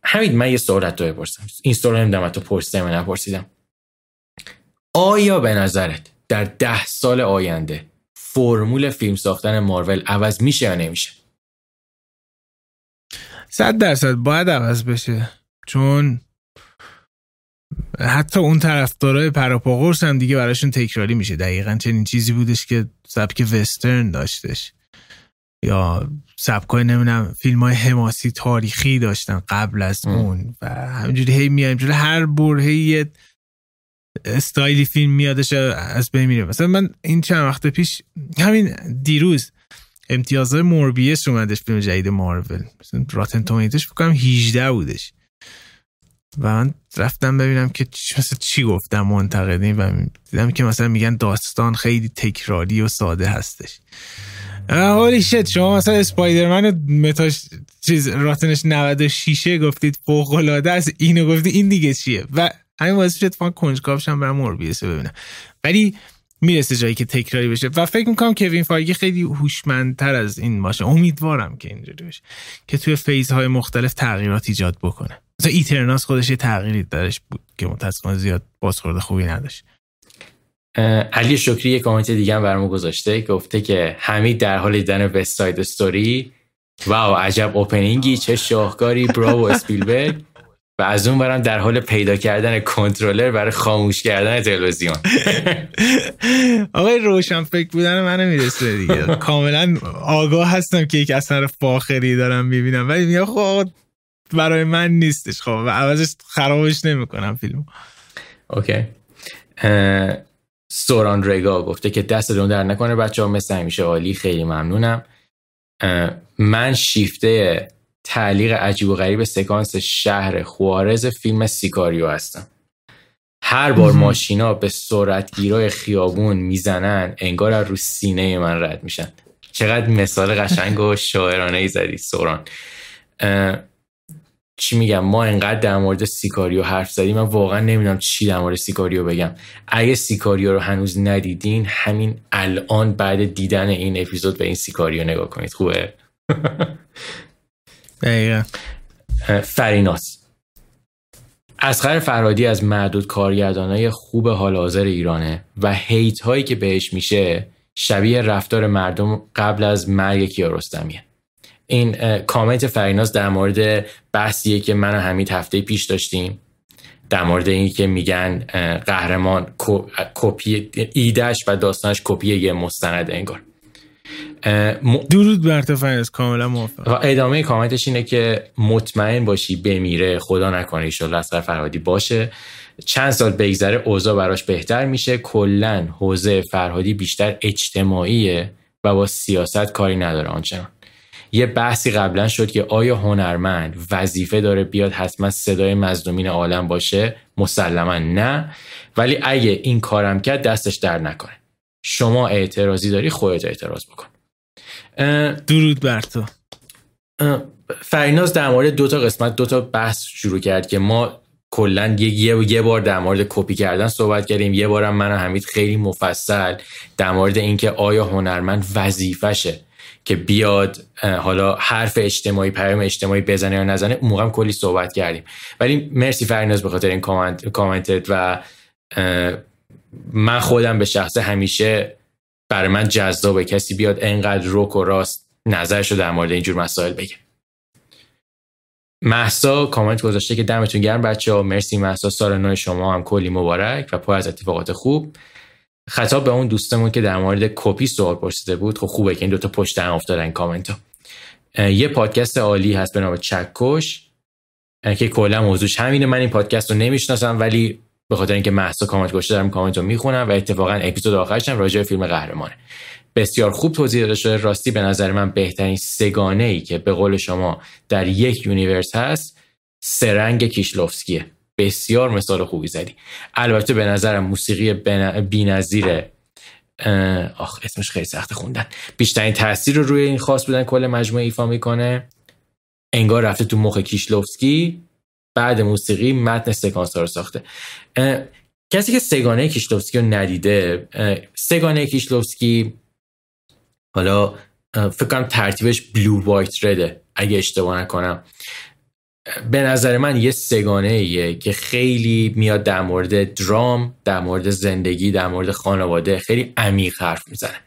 همین من یه سوال تو بپرسم. این سوال نمی‌دونم تو پرسیدم نپرسیدم. آیا به نظرت در ده سال آینده فرمول فیلم ساختن مارول عوض میشه یا نمیشه؟ صد درصد باید عوض بشه. چون حتی اون طرفدارای پراپاگورس هم دیگه براشون تکراری میشه. دقیقا چنین چیزی بودش که سبک وسترن داشتش. یا سبکای نمی‌دونم فیلم های حماسی تاریخی داشتن قبل از اون و همینجوری هی میایم جوری هر برهه یه استایلی فیلم میادش از بین میره. مثلا من این چند وقت پیش همین دیروز امتیازهای موربیس اومدش فیلم جدید مارول. مثلا راتن تومیتش بکنم 18 بودش. و من رفتم ببینم که مثلا چی گفتم منتقدین و دیدم که مثلا میگن داستان خیلی تکراری و ساده هستش. هولی شد شما مثلا اسپایدرمن متاش چیز راتنش 96 گفتید فوق العاده است اینو گفتید این دیگه چیه؟ و همین باعث شد الان کنجکاو شم برم Morbius ببینم. ولی می‌رسه جایی که تکراری بشه. و فکر می‌کنم کوین فایگی خیلی هوشمندتر از این باشه. امیدوارم که اینجوری بشه. که توی phase های مختلف تغییرات ایجاد بکنه. مثلا Eternals خودش یه تغییری درش بود که متاسفانه زیاد بازخورد خوبی نداشت. علی شکری یه کامنت دیگه هم برامون گذاشته. گفته که حمید در حال دیدن West Side Story wow عجب opening ی چه شاهکاری bravo اسپیلبرگ. و از اون برم در حال پیدا کردن کنترلر برای خاموش کردن تلویزیون. آقای روشن فکر بودن منو می‌رسه دیگه. کاملا آگاه هستم که یک اثر فاخری دارم می‌بینم. ولی میگم خب برای من نیستش خب و عوضش خرابش نمی‌کنم فیلم اوکی. سوران رگا گفته که دست دون در نکنه بچه ها مثل همیشه عالی خیلی ممنونم. من شیفته تعلیق عجیب و غریب سکانس شهر خوارز فیلم Sicario هستم. هر بار ماشینا به سرعتگیرای خیابون می‌زنن انگار از رو سینه من رد میشن. چقدر مثال قشنگ و شاعرانه ای زدی سوران. چی میگم؟ ما انقدر در مورد Sicario حرف زدیم من واقعا نمی‌دونم چی در مورد Sicario بگم. اگه Sicario رو هنوز ندیدین همین الان بعد دیدن این اپیزود به این Sicario نگاه کنید. خوبه؟ دقیقا. فریناس اسخر فرادی از معدود کارگردانای خوب حال حاضر ایرانه و هیت هایی که بهش میشه شبیه رفتار مردم قبل از مرگ کیارستمیه. این کامنت فریناز در مورد بحثیه که من و حمید هفته پیش داشتیم. در مورد این که میگن قهرمان کپی ایدش و داستانش کپی یه مستند انگار. درود بر فریناز کاملا موافقم. ادامه کامنتش اینه که مطمئن باشی بمیره خدا نکنه ایشالله اصغر فرهادی باشه. چند سال بگذره اوضاع براش بهتر میشه. کلا حوزه فرهادی بیشتر اجتماعیه و با سیاست کاری نداره آنچنان. یه بحثی قبلا شد که آیا هنرمند وظیفه داره بیاد حتما صدای مظلومین عالم باشه؟ مسلما نه. ولی اگه این کارم کرد دستش در نکنه. شما اعتراضی داری خودت اعتراض بکن. درود بر تو. فریناز در مورد دو تا قسمت دو تا بحث شروع کرد که ما کلا یه, یه بار در مورد کپی کردن صحبت کردیم. یه بارم من و حمید خیلی مفصل در مورد اینکه آیا هنرمند وظیفشه. که بیاد حالا حرف اجتماعی پیام اجتماعی بزنه یا نزنه اون موقع کلی صحبت کردیم. ولی مرسی فریناز به خاطر این کامنت کامنتت و من خودم به شخص همیشه برای من جذاب کسی بیاد انقدر روک و راست نظرشو در مورد اینجور مسائل بگه. محسا کامنت گذاشته که دمتون گرم بچه ها مرسی محسا سال نو شما هم کلی مبارک و پر از اتفاقات خوب. خطاب به اون دوستمون که در مورد کپی سوال پرسیده بود. خب خوبه که این دوتا پشت هم افتادن کامنت ها یه پادکست عالی هست به نام چکش که کلا موضوعش همینه. من این پادکست رو نمی‌شناسم ولی به خاطر اینکه مهسا کامنت گذاشته دارم کامنت رو می‌خونم و اتفاقا اپیزود آخرش هم راجع فیلم قهرمانه. بسیار خوب توضیح داده شده. راستی به نظر من بهترین سه‌گانه ای که به قول شما در یک universe هست سه رنگ کیشلوفسکیه. بسیار مثال خوبی زدی. البته به نظرم موسیقی بی‌نظیر آخ اسمش خیلی سخت خوندن. بیشترین تاثیر رو روی این خاص بودن کل مجموعه ایفا می‌کنه انگار رفته تو مخ کیشلوفسکی بعد موسیقی متن سکانس رو ساخته. کسی که سگانه کیشلوفسکی رو ندیده سگانه کیشلوفسکی حالا فکر کنم ترتیبش بلو وایت رده اگه اشتباه نکنم. به نظر من یه سگانه ایه که خیلی میاد در مورد درام در مورد زندگی در مورد خانواده خیلی عمیق حرف می‌زنه.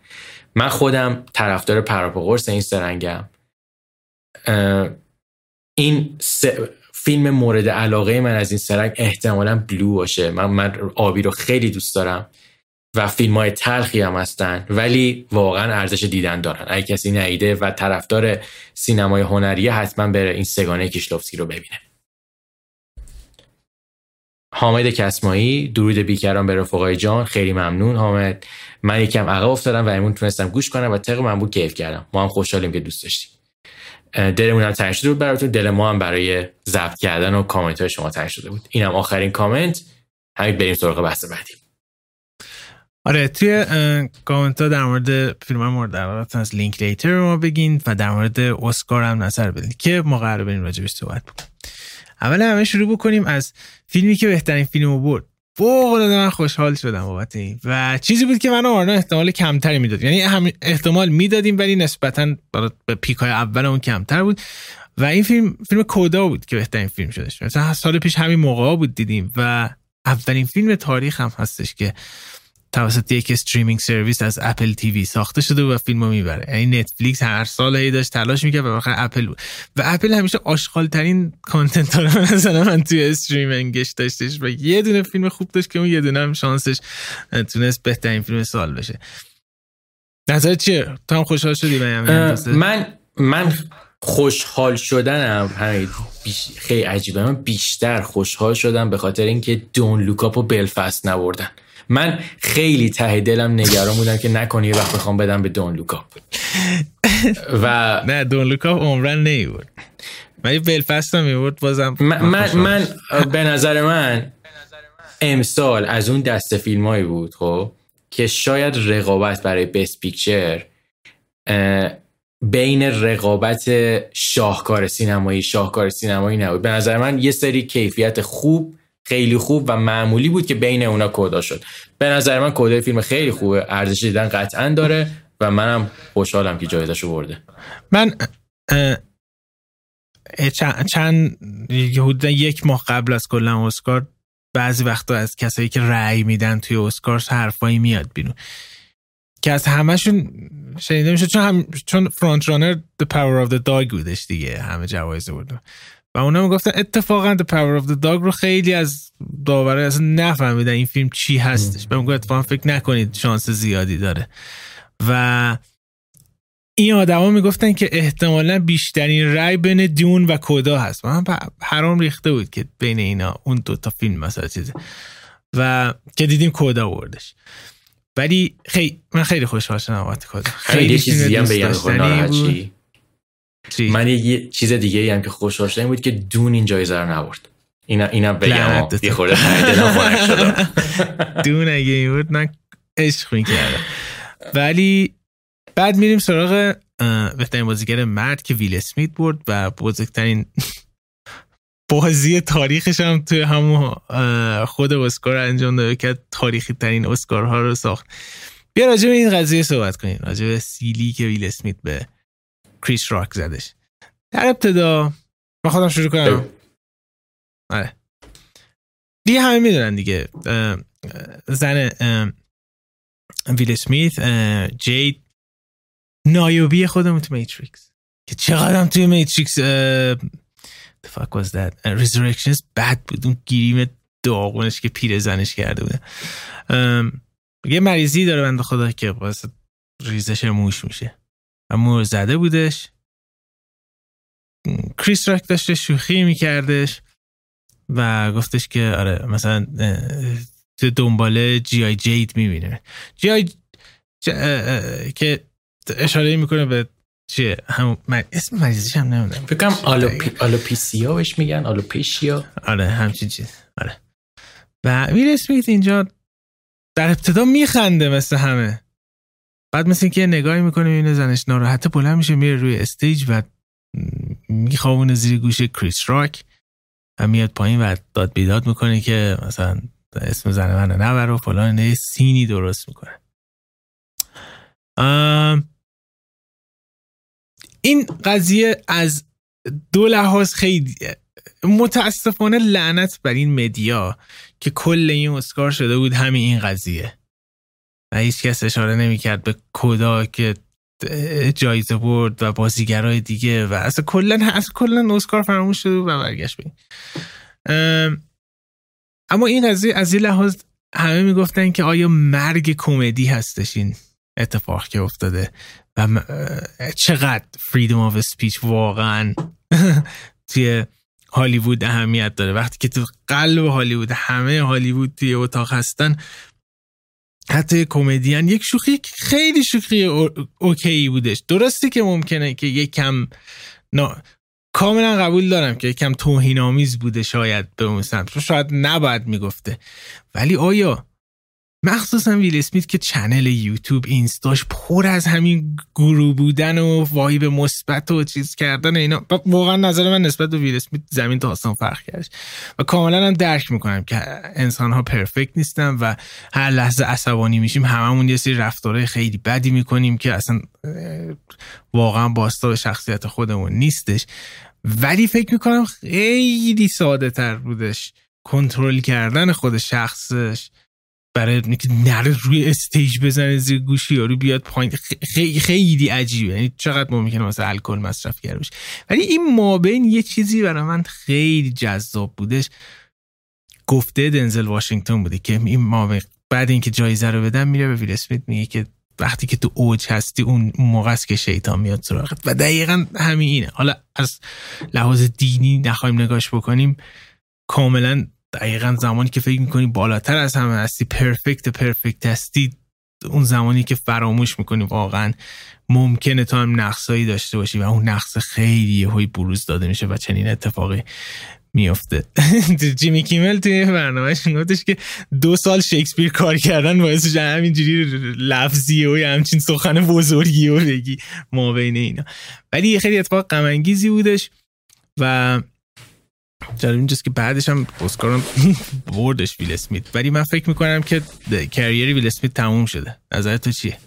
من خودم طرفدار پراپاگورس این سرنگم. این فیلم مورد علاقه من از این سرنگ احتمالا بلو باشه. من, من آبی رو خیلی دوست دارم. و فیلم های تلخی هم هستن ولی واقعا ارزش دیدن دارن. اگه کسی نیده و طرفدار سینمای هنریه حتما بره این سگانه کیشلوفسکی رو ببینه. حامد کسمایی درود بیکران به رفقای جان خیلی ممنون. حامد من یکم عقب افتادم و امون تونستم گوش کنم و طبق من بود کیف کردم. ما هم خوشحالیم که دوست داشتیم. دلمون هم تنگ شده بود براتون. دل ما هم برای ضبط کردن و کامنت های شما تنگ شده بود. اینم آخرین کامنت. همین بریم سراغ بحث بعدی. آره توی کامنت ها در مورد فیلم مورد علاقتون از لینک لیتر ما بگین و در مورد اسکار هم نظر بدین که ما قرار بریم راجبش صحبت بکنیم. اول همه شروع بکنیم از فیلمی که بهترین فیلم برد. فوق من خوشحال شدم بابت این. و چیزی بود که من آرنا احتمال کمتری می‌داد یعنی هم احتمال می‌دادیم ولی نسبتا به pick های اول اون کمتر بود. و این فیلم فیلم CODA بود که بهترین فیلم شدش. مثلا سال پیش همین موقع بود دیدیم و اولین فیلم تاریخ هم هستش که توسط یک streaming service از Apple TV ساخته شده و فیلمو می‌بره. یعنی نتفلیکس هر سال هی داشت تلاش می‌کرد و آخر اپل بود. و اپل همیشه آشغال ترین content ها رو مثلا من توی streaming ش داشتش و یه دونه فیلم خوب داشت که اون یه دونه هم شانسش تونست بهترین فیلم سال بشه. نظر چیه؟ تو هم خوشحال شدی من من خوشحال شدنم. همین خیلی عجیبه. من بیشتر خوشحال شدم به خاطر اینکه Don't Look Up و بلفست نبردن. من خیلی ته دلم نگران بودم که نکنه یه وقت بخوام بدم به Don't Look Up و نه Don't Look Up عمرن نمیبرد من بلفست هم میبرد بازم من, من, من به نظر من امسال از اون دست فیلمایی بود خب که شاید رقابت برای بست پیکچر بین رقابت شاهکار سینمایی شاهکار سینمایی نبود. به نظر من یه سری کیفیت خوب خیلی خوب و معمولی بود که بین اونا کودا شد. به نظر من کودای فیلم خیلی خوبه. ارزش دیدن قطعا داره و منم خوشحالم که جایزشو برده. من چند حدودا یک ماه قبل از کلا اسکار بعضی وقتا از کسایی که رأی میدن توی اسکار حرفایی میاد بیرون. که از همشون شنیده میشه چون هم چون فرانت رانر The Power of the Dog بودش دیگه همه جوایز بودن و اونا می‌گفتن اتفاقا The Power of the Dog رو خیلی از داوره اصلا نفهمیدن این فیلم چی هستش. به میگه اتفاقا فکر نکنید شانس زیادی داره. و این آدما می‌گفتن که احتمالا بیشترین رای بین دیون و کودا هست. من حرام ریخته بود که بین اینا اون دو تا فیلم مثلا چیزه و که دیدیم کودا وردش ولی خیلی من خیلی خوشحال شدم بابت کودا خیلی چیزی هم بگم من یه چیز دیگه هم که خوشحال شدم بود که دون این جایزه رو نبرد. اینا اینا بگم یه خورده دون اگه بود من عشق می‌کردم. ولی بعد میریم سراغ بهترین بازیگر مرد که ویل اسمیت برد و بزرگترین بازی تاریخش هم توی همون خود اسکار انجام داده که تاریخی ترین اسکارها رو ساخت. بیا راجع به این قضیه صحبت کنیم. راجع به سیلی که ویل اسمیت به کریس راک زدش. در ابتدا من خودم شروع کنم. آره. دیگه همه می‌دونن دیگه. زن ویل سمیت جیدا نیوبی خودمون تو میتریکس. که چقدر توی میتریکس the fuck was that? Resurrections بد بود. اون گریم داغونش که پیر زنش کرده بوده. یه مریضی داره بنده خدا که باعث ریزش موش میشه. و مو رو زده بودش. کریس راک داشته شوخی میکردش و گفتش که آره مثلا دنباله جی آی جید می‌بینه. جی آی که اشاره می‌کنه به چیه؟ هم اسم مریضیش هم نمی‌دونم. فکر کنم alopecia بهش میگن alopecia. آره همچین چیز. آره. و ویل اسمیت اینجا در ابتدا میخنده مثل همه. بعد مثل اینکه نگاهی می‌کنه می‌بینه زنش ناراحته بلند میشه میره روی stage و میخوابونه زیر گوش کریس راک و میاد پایین و داد بیداد می‌کنه که مثلا اسم زن من نبر و فلان سینی درست می‌کنه. این قضیه از دو لحاظ خیلی متاسفانه لعنت بر این مدیا که کل این اسکار شده بود همین این قضیه. و هیچ کس اشاره نمی‌کرد به کدا که جایزه برد و بازیگرای دیگه و اصلا کلا اصلا کلا اسکار فراموش شده و برگشت بین اما این قضیه از این لحاظ همه می‌گفتن که آیا مرگ کمدی هستش این اتفاق که افتاده و چقدر freedom of speech واقعا توی هالیوود اهمیت داره. وقتی که تو قلب هالیوود همه هالیوود توی اتاق هستن حتی کمدین یک شوخی خیلی شوخی okay بودش. درسته که ممکنه که یک کم کاملا قبول دارم که یکم توهین آمیز بوده شاید به اون سمت. شاید نباید می‌گفته. ولی آیا مخصوصا ویل اسمیت که چنل یوتیوب اینستاش پر از همین گروه بودن و وایب مثبت و چیز کردن اینا. واقعا نظر من نسبت به ویل اسمیت زمین تا آسمان فرق کردش. و کاملا هم درک می‌کنم که انسان ها پرفکت نیستن و هر لحظه عصبانی میشیم هممون یه سری رفتاره خیلی بدی می‌کنیم که اصلا واقعا باستا شخصیت خودمون نیستش. ولی فکر می‌کنم خیلی ساده تر بودش کنترل کردن خود شخصش. برای اینکه نره روی استیج بزنه زیر گوشی یارو بیاد پایین. خیلی خیلی عجیبه. یعنی چقدر ممکنه واسه الکل مصرف کرده باشه ولی این مابین یه چیزی برای من خیلی جذاب بودش. گفته دنزل واشنگتن بوده که این مابین بعد اینکه جایزه رو بدن میره به ویل اسمیت میگه که وقتی که تو اوج هستی اون موقع است که شیطان میاد سراغت. و دقیقا همین حالا از لحاظ دینی نخواهیم نگاش بکنیم. کاملا دقیقا زمانی که فکر می‌کنی بالاتر از همه هستی پرفکت پرفکت هستی اون زمانی که فراموش می‌کنی واقعا ممکنه تو هم نقصایی داشته باشی و اون نقص خیلی هوی بروز داده میشه و چنین اتفاقی میفته جیمی کیمل توی برنامهش گفتش که دو سال شکسپیر کار کردن باعث همینجوری لفظی و همچین سخن بزرگی و بگی. ما بین اینا. ولی خیلی اتفاق غمانگیزی بودش و جالب اینجاست که بعدش هم اسکار بردش ویل اسمیت. ولی من فکر می‌کنم که کریر ویل اسمیت تموم شده. نظر تو چیه؟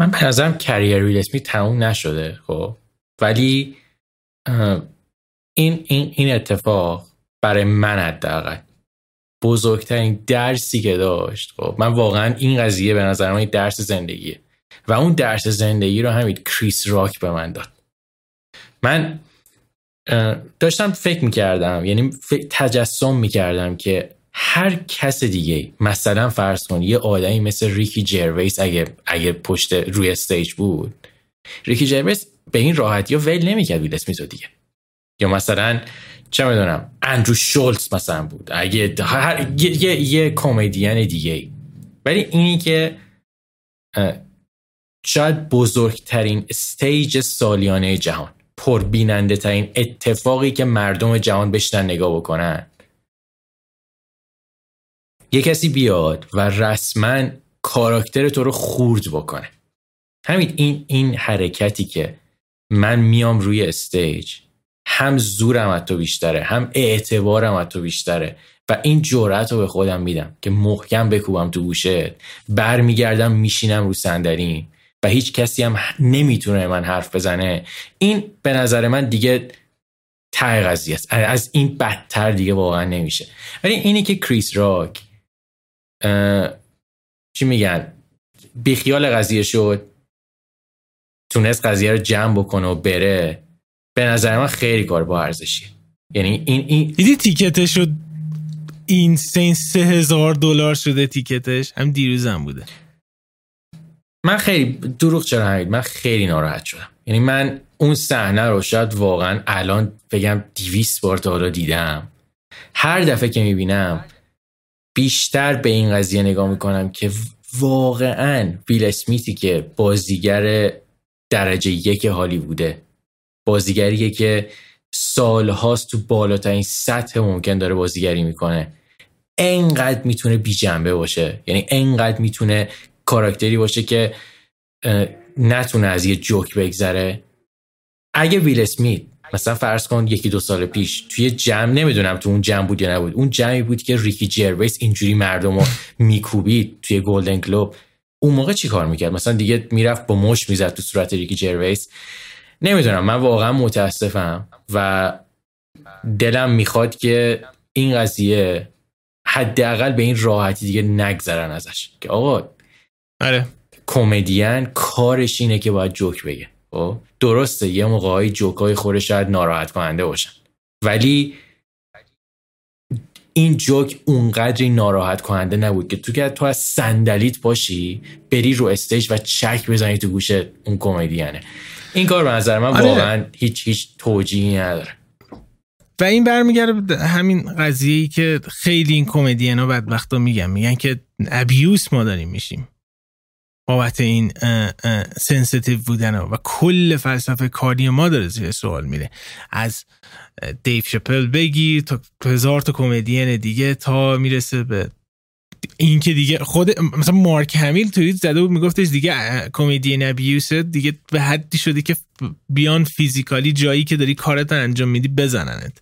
من به نظرم کریر ویل اسمیت تموم نشده خب. ولی این, این, این اتفاق برای من حداقل بزرگترین درسی که داشت خب. من واقعا این قضیه به نظر من درس زندگیه. و اون درس زندگی رو همین کریس راک به من داد. من داشتم فکر می‌کردم یعنی تجسم می‌کردم که هر کس دیگه مثلا فرض کن یه آدمی مثل ریکی جرویس اگه, اگه پشت روی stage بود ریکی جرویس به این راحتی ها ول نمی‌کرد ویل اسمیت دیگه. یا مثلا چه می‌دونم اندرو شولز مثلا بود. اگه هر یه, یه, یه کمدین دیگه ولی اینی که شاید بزرگترین استیج سالیانه جهان. پربیننده ترین اتفاقی که مردم جهان بشتن نگاه بکنن. یه کسی بیاد و رسما کاراکتر تو رو خورد بکنه. همین این این حرکتی که من میام روی استیج هم زورم از تو بیشتره هم اعتبارم از تو بیشتره و این جرأت رو به خودم میدم که محکم بکوبم تو گوشه برمیگردم میشینم رو صندلیم هیچ کسی هم نمی‌تونه من حرف بزنه. این به نظر من دیگه ته قضیه است. از این بدتر دیگه واقعا نمیشه. ولی اینی که کریس راک چی میگن؟ بیخیال قضیه شد. تونست قضیه رو جمع بکنه و بره. به نظر من خیلی کار با ارزشیه یعنی این این دیدی تیکتش شد این سین سه هزار دلار شده تیکتش؟ هم دیروزم بوده. من خیلی دروغ چرا همید من خیلی ناراحت شدم. یعنی من اون صحنه رو شاید واقعا الان بگم دیویس بار تا حالا دیدم. هر دفعه که می‌بینم بیشتر به این قضیه نگاه می‌کنم که واقعا ویل اسمیتی که بازیگر درجه یک هالیووده بازیگریه که سالهاست تو بالاترین سطح ممکن داره بازیگری می‌کنه انقدر می‌تونه بی جنبه باشه. یعنی انقدر می‌تونه کاراکتری باشه که نتونه از یه جوک بگذره. اگه ویل اسمیت مثلا فرض کن یکی دو سال پیش توی جمع نمی‌دونم تو اون جمع بود یا نبود اون جمعی بود که ریکی جرویس اینجوری مردم رو میکوبید توی گلدن کلوب اون موقع چی کار می‌کرد؟ مثلا دیگه می‌رفت با مش می‌زد تو صورت ریکی جرویس. نمی‌دونم من واقعا متاسفم و دلم می‌خواد که این قضیه حداقل به این راحتی دیگه نگذرن ازش. که آقا آره. کمدین کارش اینه که باید جوک بگه. خب؟ درسته یه موقعی جوک های خورش شاید ناراحت کننده باشن. ولی این جوک اونقدری ناراحت کننده نبود که تو که تو از صندلیت باشی بری رو استیج و چک بزنی تو گوش اون کمدینه. این کار به نظر من آره. واقعا هیچ هیچ توجیهی نداره. و این برمیگرده همین قضیه ای که خیلی این کمدین ها بدبختا میگن. میگن که abuse ما داریم میشیم. بابت این sensitive بودن و کل فلسفه کاری ما داره زیر سوال میره. از دیو شپل بگیر تا هزار تا کمدین دیگه تا می‌رسه به این که دیگه خود مثلا مارک همیل توییت زده بود میگفتش دیگه کمدین abuse دیگه به حدی شده که بیان physically جایی که داری کارت انجام میدی بزننت.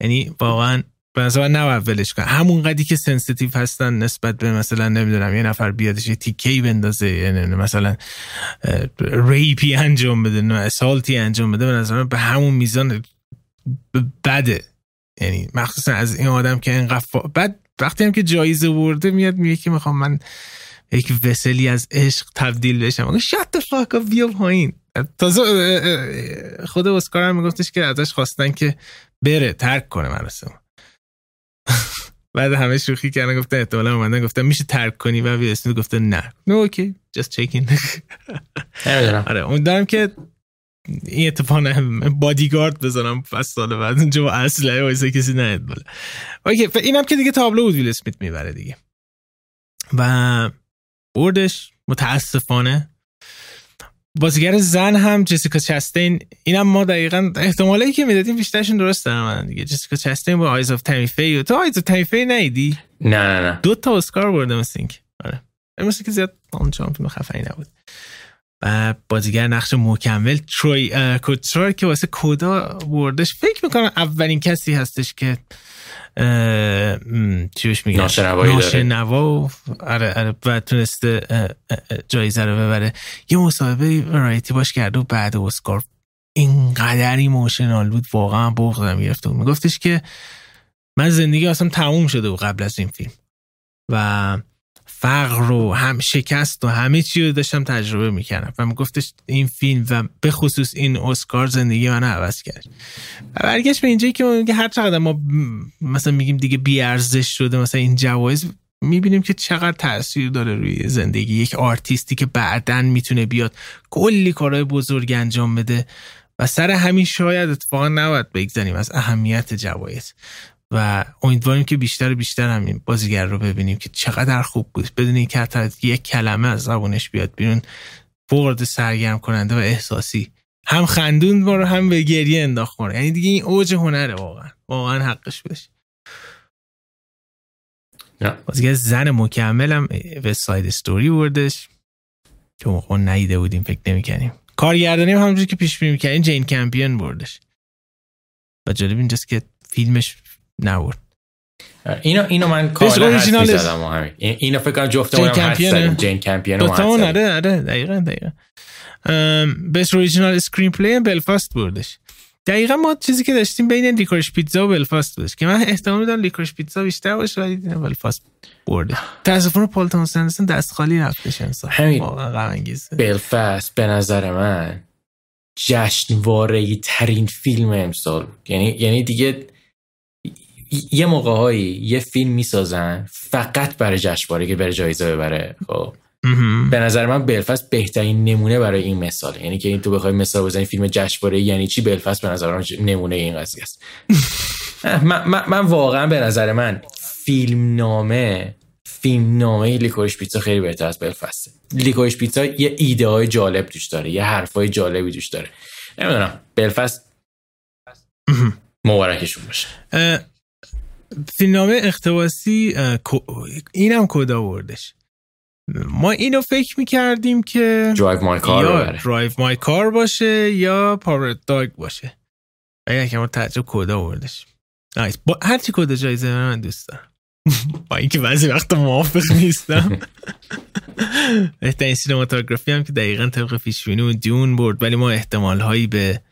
یعنی واقعا به نظر نباید ولش کن همون قدی که سنسیتیو هستن نسبت به مثلا نمی‌دونم یه نفر بیادش یه تیکی بندازه یعنی مثلا ریپی انجام بده نه اسالتی انجام بده به نظر به همون میزان بده. یعنی مخصوصا از این آدم که اینقدر بعد وقتی هم که جایزه برده میاد میگه که می‌خوام من یک وسلی از عشق تبدیل بشم. شت فاک بیا پایین. تازه خود اسکار هم میگفتش که ازش خواستن که بره ترک کنه مراسم. بعد همه شوخی کردن گفتن احتمالا اومدن گفتن میشه ترک کنی؟ و بیا اسمی گفته نه. نو اوکی جست چکین آره اون دارم که این اتفاق بادیگارد بزنم پس سال بعد. اونجا با اصله وایسه کسی نهید بالا اوکی اینم که دیگه تابلو بود ویل اسمیت می‌بره دیگه. و بردش متاسفانه بازیگر زن هم جسیکا چستین اینم ما دقیقا احتمالی که می‌دادیم بیشترشون درست دراومد دیگه. جسیکا چستین با Eyes of Tammy Faye تو Eyes of Tammy Faye ندیدی نه نه نه. دو تا اسکار برده مثل اینکه. آره. مثل که زیاد آنچنان فیلم خفنی نبود. و بازیگر نقش مکمل تروی کوتسر که واسه CODA بردش. فکر می‌کنم اولین کسی هستش که چی بهش میگن؟ ناشنوا آره آره و تونسته جایزه رو ببره. یه مصاحبه رایتی باش کرده و بعد اسکار اینقدر ایموشنال بود واقعا بغضم گرفته بود. میگفتش که من زندگی اصلا تموم شده بود قبل از این فیلم. و فقر رو هم شکست و همه چی رو داشتم تجربه می‌کردم. و میگفتش این فیلم و به خصوص این اسکار زندگی من عوض کرد. و برگشت به اینجایی که هر چقدر ما مثلا میگیم دیگه بیارزش شده مثلا این جوایز می‌بینیم که چقدر تاثیر داره روی زندگی. یک آرتیستی که بعدا می‌تونه بیاد کلی کارهای بزرگ انجام بده. و سر همین شاید اتفاقا نباید بگذاریم از اهمیت جوایز. و امیدواریم که بیشتر و بیشتر همین بازیگر رو ببینیم که چقدر خوب بود. بدون اینکه حتی یک کلمه از زبونش بیاد بیرون برد سرگرم کننده و احساسی. هم خندون ما رو هم به گریه انداخت ما یعنی دیگه این اوج هنره واقعا. واقعا حقش بشه. بازیگر زن مکملم به ساید استوری بردش. که موقع نیده بودیم فکر نمی‌کنیم کارگردانی هم همونجوری که پیش بینی می‌کنیم جین کمپیون بردش. و جالب اینجاست که فیلمش نبود. اینو اینو من کاملا حد زدم همین. اینو فکر کنم جفتمون هم حد زدیم. جین کمپیون رو آره آره دقیقاً دقیقاً. best original screenplay بلفاست بردش. دقیقا ما چیزی که داشتیم بین Licorice Pizza و بلفاست بودش که من احتمال میدم Licorice Pizza بیشتر باشه ولی بلفاست برده. متاسفانه پال تامس دست خالی رفتش انصاف همین. بلفاست به نظر من جشنواره ترین فیلم امسال یعنی یعنی دیگه یه موقع هایی یه فیلم می‌سازن فقط برای جشنواره که بره جایزه ببره خب. به نظر من بلفاست بهترین نمونه برای این مثال یعنی که این تو بخوای مثال بزنی فیلم جشنواره یعنی چی؟ بلفاست به نظر من نمونه این قضیه است. من, من, من, واقعا به نظر من فیلم نامه فیلم نامه لیکورش پیتزا خیلی بهتر از بلفاسته لیکورش پیتزا یه ایده های جالب توش داره یه حرفای جالبی توش داره. نمی‌دونم بلفاست مبارکشون باشه. فیلمنامه اقتباسی اینم CODA بردش. ما اینو فکر می‌کردیم که Drive My Car یا Drive My Car باشه یا Power Dog باشه. اگر که ما تعجب CODA بردش. nice با هر چی CODA جایزه من دوست دارم. با اینکه بعضی وقت موافق نیستم. بهترین cinematography هم که دقیقا طبق پیشبینی Dune برد ولی ما احتمال هایی به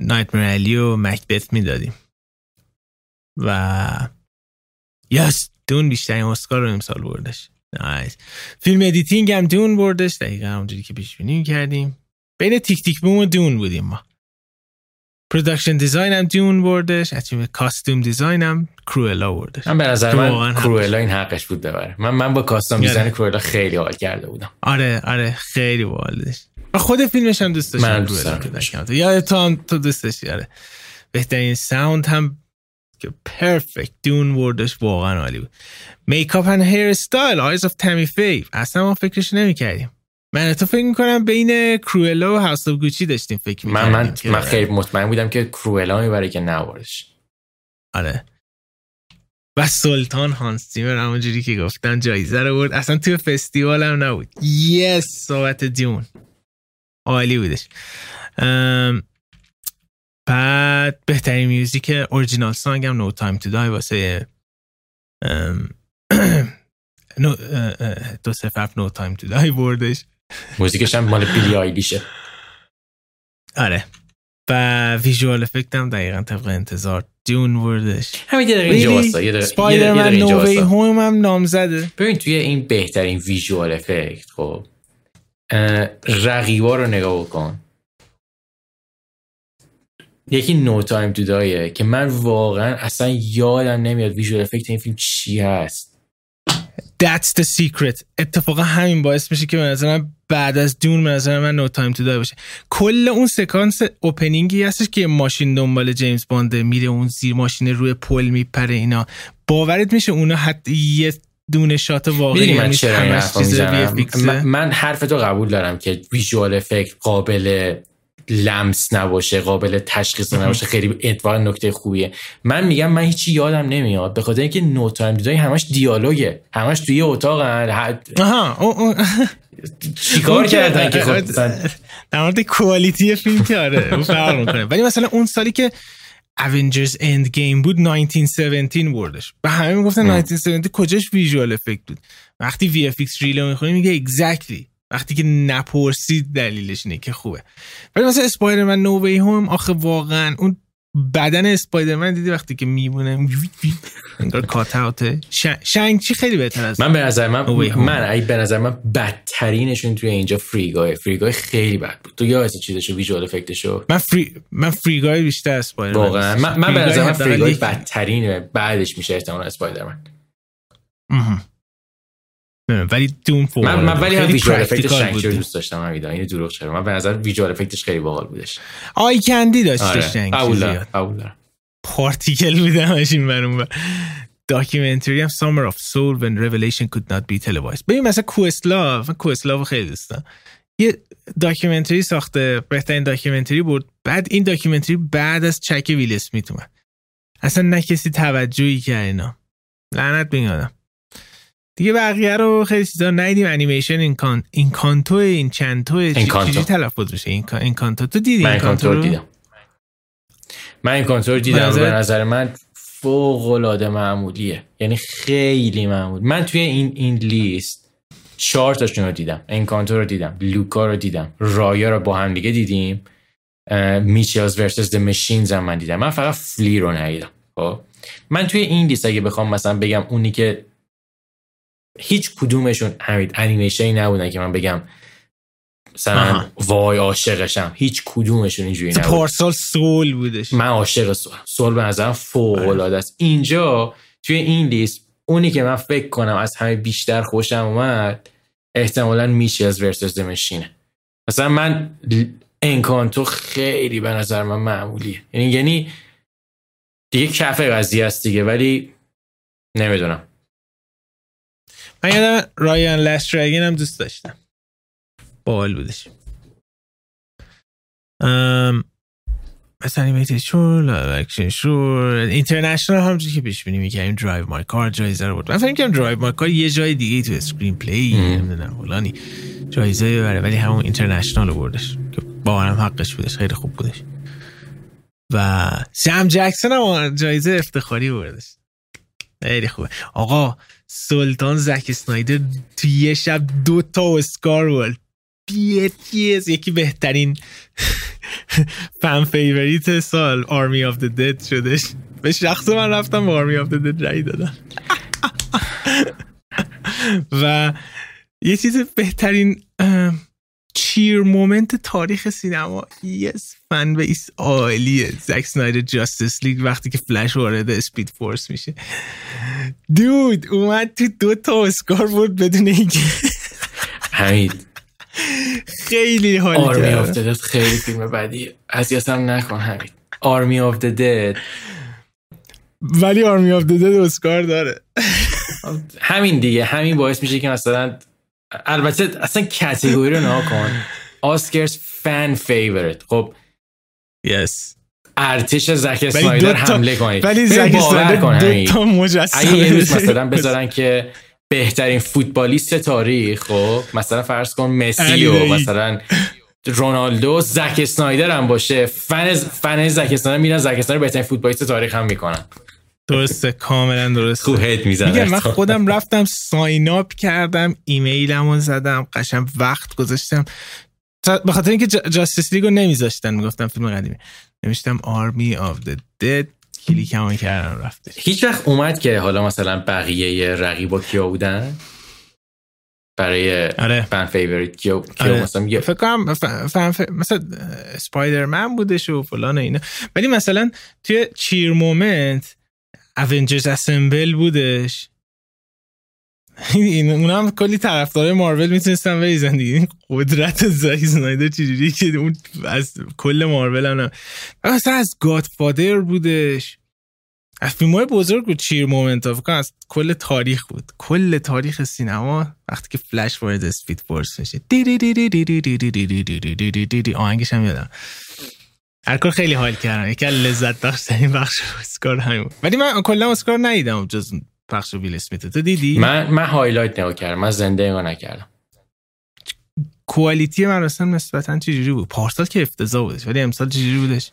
Nightmare Alley و مکبت می‌دادیم. و yes Dune بیشترین اسکار رو امسال بردش. nice film editing هم Dune بردش. دقیقا همونجوری که پیش بینی کردیم. بین Tick, Tick... Boom و Dune بودیم ما. production design هم Dune بردش. achievement costume design هم کروئلا بردش. من به نظر من کروئلا این حقش بود ببره. من من با costume. design کروئلا خیلی حال کرده بودم. آره آره خیلی باحالش و خود فیلمش هم دوست داشتم من دوست کمال. یاد تو هم تو دوست داشتی آره. بهترین sound هم که perfect Dune بردش واقعا عالی بود. makeup and hair style Eyes of Tammy Faye اصلا ما فکرش نمی‌کردیم. من تو فکر می‌کنم بین کروئلا و House of Gucci داشتیم فکر من می‌کردیم من که- من خیلی مطمئن بودم که کروئلا می‌بره که نوارش آره. و سلطان هانس زیمر همونجوری که گفتن جایزه رو برد. اصلا توی فستیوال هم نبود. yes صحبت Dune. عالی بودش. ام، بعد بهترین music original song هم No Time to Die واسه دو هفت No Time to Die بردش. music ش هم مال بیلی آیلیشه. آره. و visual effect هم دقیقا طبق انتظار Dune بردش. همین یه دقیقه اینجا واسا دقیقه اینجا No Way Home هم نامزده. ببین توی این بهترین visual effect خب رقیبا رو نگاه بکن یکی No Time to Die ه که من واقعا اصلا یادم نمیاد visual effect این فیلم چی هست. That's the secret. اتفاقا همین باعث میشه که به نظر من بعد از Dune به نظر من No Time to Die باشه. کل اون سکانس opening ی هستش که ماشین دنبال جیمز بانده میره اون زیر ماشین روی پل میپره اینا. باورت میشه اونا حتی یه دونه shot واقعی من نیست، چرا. من, من حرف تو قبول دارم که visual effect قابل لمس نباشه قابل تشخیص نباشه. خیلی اتفاقا نکته خوبیه. من میگم من هیچی یادم نمیاد. به خاطر اینکه No Time to Die همش دیالوگه. همش توی اتاق آها چیکار کردن که خب؟ مثلا در مورد quality فیلم که آره فرق می‌کنه. ولی مثلا اون سالی که Avengers Endgame بود 1917 بردش. و همه می‌گفتن ام. 1917 کجاش visual effect بود؟ وقتی VFX ریلو می‌خونی میگه exactly. وقتی که نپرسید دلیلش اینه که خوبه. ولی مثلا اسپایدرمن نو وی هوم آخه واقعا اون بدن اسپایدرمن دیدی وقتی که میمونه انگار کات اوته شنگ چی خیلی بهتر از من به نظر من. من ای به نظر من بدترینشون توی اینجا فریگاه فریگاه خیلی بد بود. تو یادت چیزشو ویژوال افکتشو من فری من فریگای بیشتر اسپایدرمن واقعا. من, من به. نظر من یک- بدترینه. بعدش میشه احتمال اسپایدرمن. ولی دون فوق من, من ولی. هم خیلی ویژوال افکت پرکتیکال شنکچر بود. دوست داشتم همیدا این دروغ چرا. من به نظر ویژوال افکتش خیلی باحال بودش. آی کندی داشتش آره. شنگ قبول زیاد. دارم قبول دارم. پارتیکل بوده همش این برون بر داکیومنتری هم Summer of Soul when Revelation could not be televised. ببین مثلا کوستلا من کوستلا رو خیلی دوستم یه داکیومنتری ساخته بهترین داکیومنتری بود. بعد این داکیومنتری بعد از چک ویل اسمیت اومد. اصلا نه کسی توجهی کرد اینا. لعنت به دیگه بقیه رو خیلی چیزا ندیدیم. انیمیشن Encan Encanto Enchanto چی- Encanto. چجوری تلفظ میشه؟ Encan- Encanto تو دیدی من این Encanto رو؟ دیدم. من Encanto رو دیدم. به نظر- به نظر من فوق العاده معمولیه. یعنی خیلی معمول. من توی این این لیست چهار تاشون رو دیدم. Encanto رو دیدم. Luca رو دیدم. Raya رو با هم دیگه دیدیم. میچلز ورسس د مشینز هم من دیدم. من فقط فلی رو ندیدم. خب؟ من توی این لیست اگه بخوام مثلا بگم اونی که هیچ کدومشون همین انیمیشنی نبودن که من بگم مثلا. وای عاشقشم. هیچ کدومشون اینجوری نبود. پارسال سول بودش. من عاشق سول. سول به نظرم فوق آره. العاده است اینجا توی این لیست اونی که من فکر کنم از همه بیشتر خوشم اومد احتمالا میشلز ورسس دمشینه مثلا من Encanto خیلی به نظر من معمولیه. یعنی یعنی دیگه کف قضیه است دیگه ولی نمی‌دونم. من یادم Raya and the Last Dragon هم دوست داشتم. باحال بودش. ام مثلا animated short action short international همونجوری که پیش بینی می‌کردیم Drive My Car جایزه رو برد من فکر کنم Drive My Car یه جای دیگه تو screenplay. نمی‌دونم فلانی جایزه ببره ولی همون international رو بردش. که باورم حقش بودش خیلی خوب بودش. و سم جکسون هم جایزه افتخاری بردش. خیلی خوبه. آقا سلطان زک اسنایدر تو یه شب دو تا اسکار برد ladies یکی بهترین fan favorite سال Army of the Dead شدش. به شخص من رفتم با Army of the Dead رای دادم. و یه چیز بهترین cheer moment تاریخ سینما. yes fan base عالیه زک اسنایدر Justice League وقتی که فلش وارد Speed Force میشه. dude اومد تو دو تا اسکار بود بدون اینکه. حمید. خیلی حال آرمی آف دد خیلی فیلم بعدی اذیتم نکن حمید. Army of Dead ولی Army of Dead اسکار داره. همین دیگه. همین باعث میشه که مثلا البته اصلا category رو نها کن. Oscars fan favorite خب yes ارتش زک اسنایدر حمله کنید. ولی زک اسنایدر مجسمه. اگه یه روز مثلا بذارن که بهترین فوتبالیست تاریخ خب مثلا فرض کن مسی و مثلا رونالدو زک اسنایدر هم باشه. fan fan زک اسنایدر میرن زک اسنایدر بهترین فوتبالیست تاریخ هم می‌کنن. درسته کاملا درسته. خوب hate می‌زنه. میگم من خودم رفتم sign up کردم ایمیلمو زدم قشنگ وقت گذاشتم. به خاطر اینکه Justice League و نمیذاشتن می‌گفتم فیلم قدیمی. نوشتم Army of the Dead click مو کردم رفتش. هیچ وقت اومد که حالا مثلا بقیه رقیبا کیا بودن؟ برای آره. fan favorite کیو کیو آره. مثلا یه فکر کنم fan f... مثلا Spider-Man بودش و فلان و اینا. ولی مثلا توی cheer moment Avengers assemble بودش این اونم کلی طرفدار مارول می‌تونستن بریزن دیگه قدرت زاک سنایدر چجوری که اون از کل مارول هم مثلا از Godfather بودش از فیلم بزرگ بود cheer moment ها از کل تاریخ بود کل تاریخ سینما وقتی که فلش وارد Speed Force میشه دی هم یادم هر کار خیلی حال کردم یکی لذت بخش این بخش اسکار همین ولی من کلا اسکار ندیدم جز بخش ویل اسمیت. تو دیدی؟ من من highlight نگاه کردم. من زنده نگاه نکردم. quality مراسم نسبتا چجوری بود؟ پارسال که افتضاح بودش ولی امسال چجوری بودش؟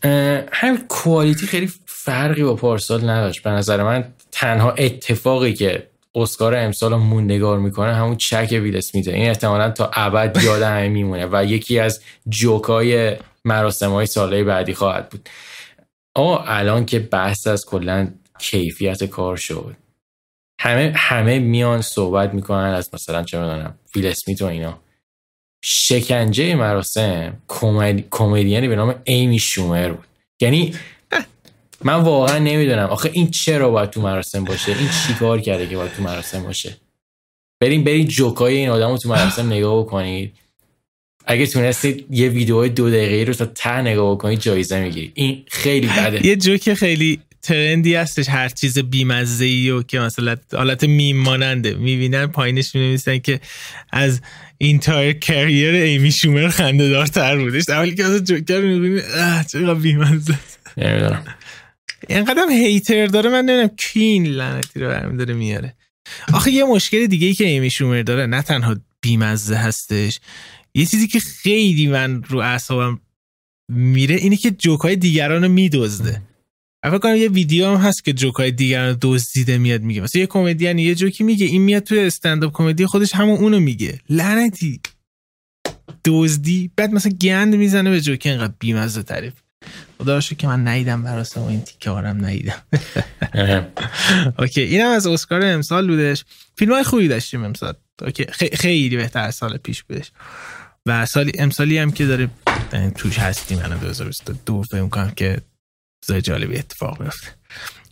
هم quality خیلی فرقی با پارسال نداشت. به نظر من تنها اتفاقی که اسکار امسال موندگار می‌کنه همون چک ویل اسمیته. این احتمالا تا ابد یاد همه میمونه و یکی از جوکای مراسم های ساله بعدی خواهد بود. آه الان که بحث از کلا کیفیت کار شد. همه همه میان صحبت می‌کنن از مثلا چه می‌دونم ویل اسمیت و اینا. شکنجه مراسم کمدیانی به نام ایمی شومر بود. یعنی من واقعا نمی‌دونم. آخه این چرا باید تو مراسم باشه؟ این چیکار کرده که باید تو مراسم باشه؟ بریم برید جوکای این آدم رو تو مراسم نگاه بکنید. اگه تونستید یه ویدیو دو دقیقه رو تا ته نگاه بکنید جایزه می‌گیرید این خیلی بده. یه جوک خیلی trend ی هستش هر چیز بیمزه ای و که مثلا حالت میم ماننده. می‌بینن پایینش می‌نویسن که از entire career ایمی شومر خنده دارتر بودش اولی که از جوکر می‌بینی چقدر بیمزه. نمی‌دونم. اینقدر hater داره من نمی‌دونم کی این لعنتی رو برمی داره میاره. آخه یه مشکل دیگه ای که ایمی شومر داره نه تنها بیمزه هستش یه چیزی که خیلی من رو اعصابم میره اینه که جوکای دیگران رو میدزده. فکر کنم یه ویدیو هم هست که جوکای دیگران دزدیده میاد میگه. مثلا یه کمدین یه جوکی میگه این میاد توی استنداپ کمدی خودش همون اونو میگه. لعنتی. دزدی. بعد مثلا گند می‌زنه به جوکی انقدر بیمزه تعریف خدا که من نیدم براسه این تیکه هارم نیدم okay اینم از اسکار امسال بودش. فیلم های خوبی داشتیم امسال. okay خیلی بهتر از سال پیش بودش. و سالی امسالی هم که داره توش هستیم الان 2022 فکر کنم که چیزای جالبی اتفاق بیفته.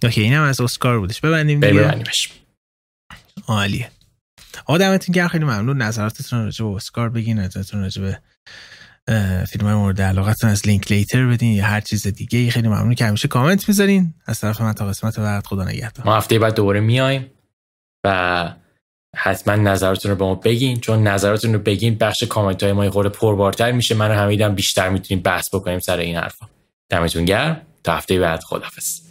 okay اینم از اسکار بودش. ببندیم دیگه. ببندیمش. عالیه. دمتون گرم خیلی ممنون نظراتتون راجع به اسکار بگین نظرتون راجع به فیلم های مورد علاقتون از لینکلیتر بدین یا هر چیز دیگه خیلی ممنون که همیشه کامنت می‌ذارین. از طرف من تا قسمت بعد خدا نگهدار. ما هفته بعد دوباره میایم و حتما نظراتتون رو به ما بگین چون نظراتتون رو بگین بخش کامنت های ما خورده پربارتر میشه. من و حمیدم بیشتر می‌تونیم بحث بکنیم سر این حرفا. دمتون گرم. تا هفته بعد خدافظ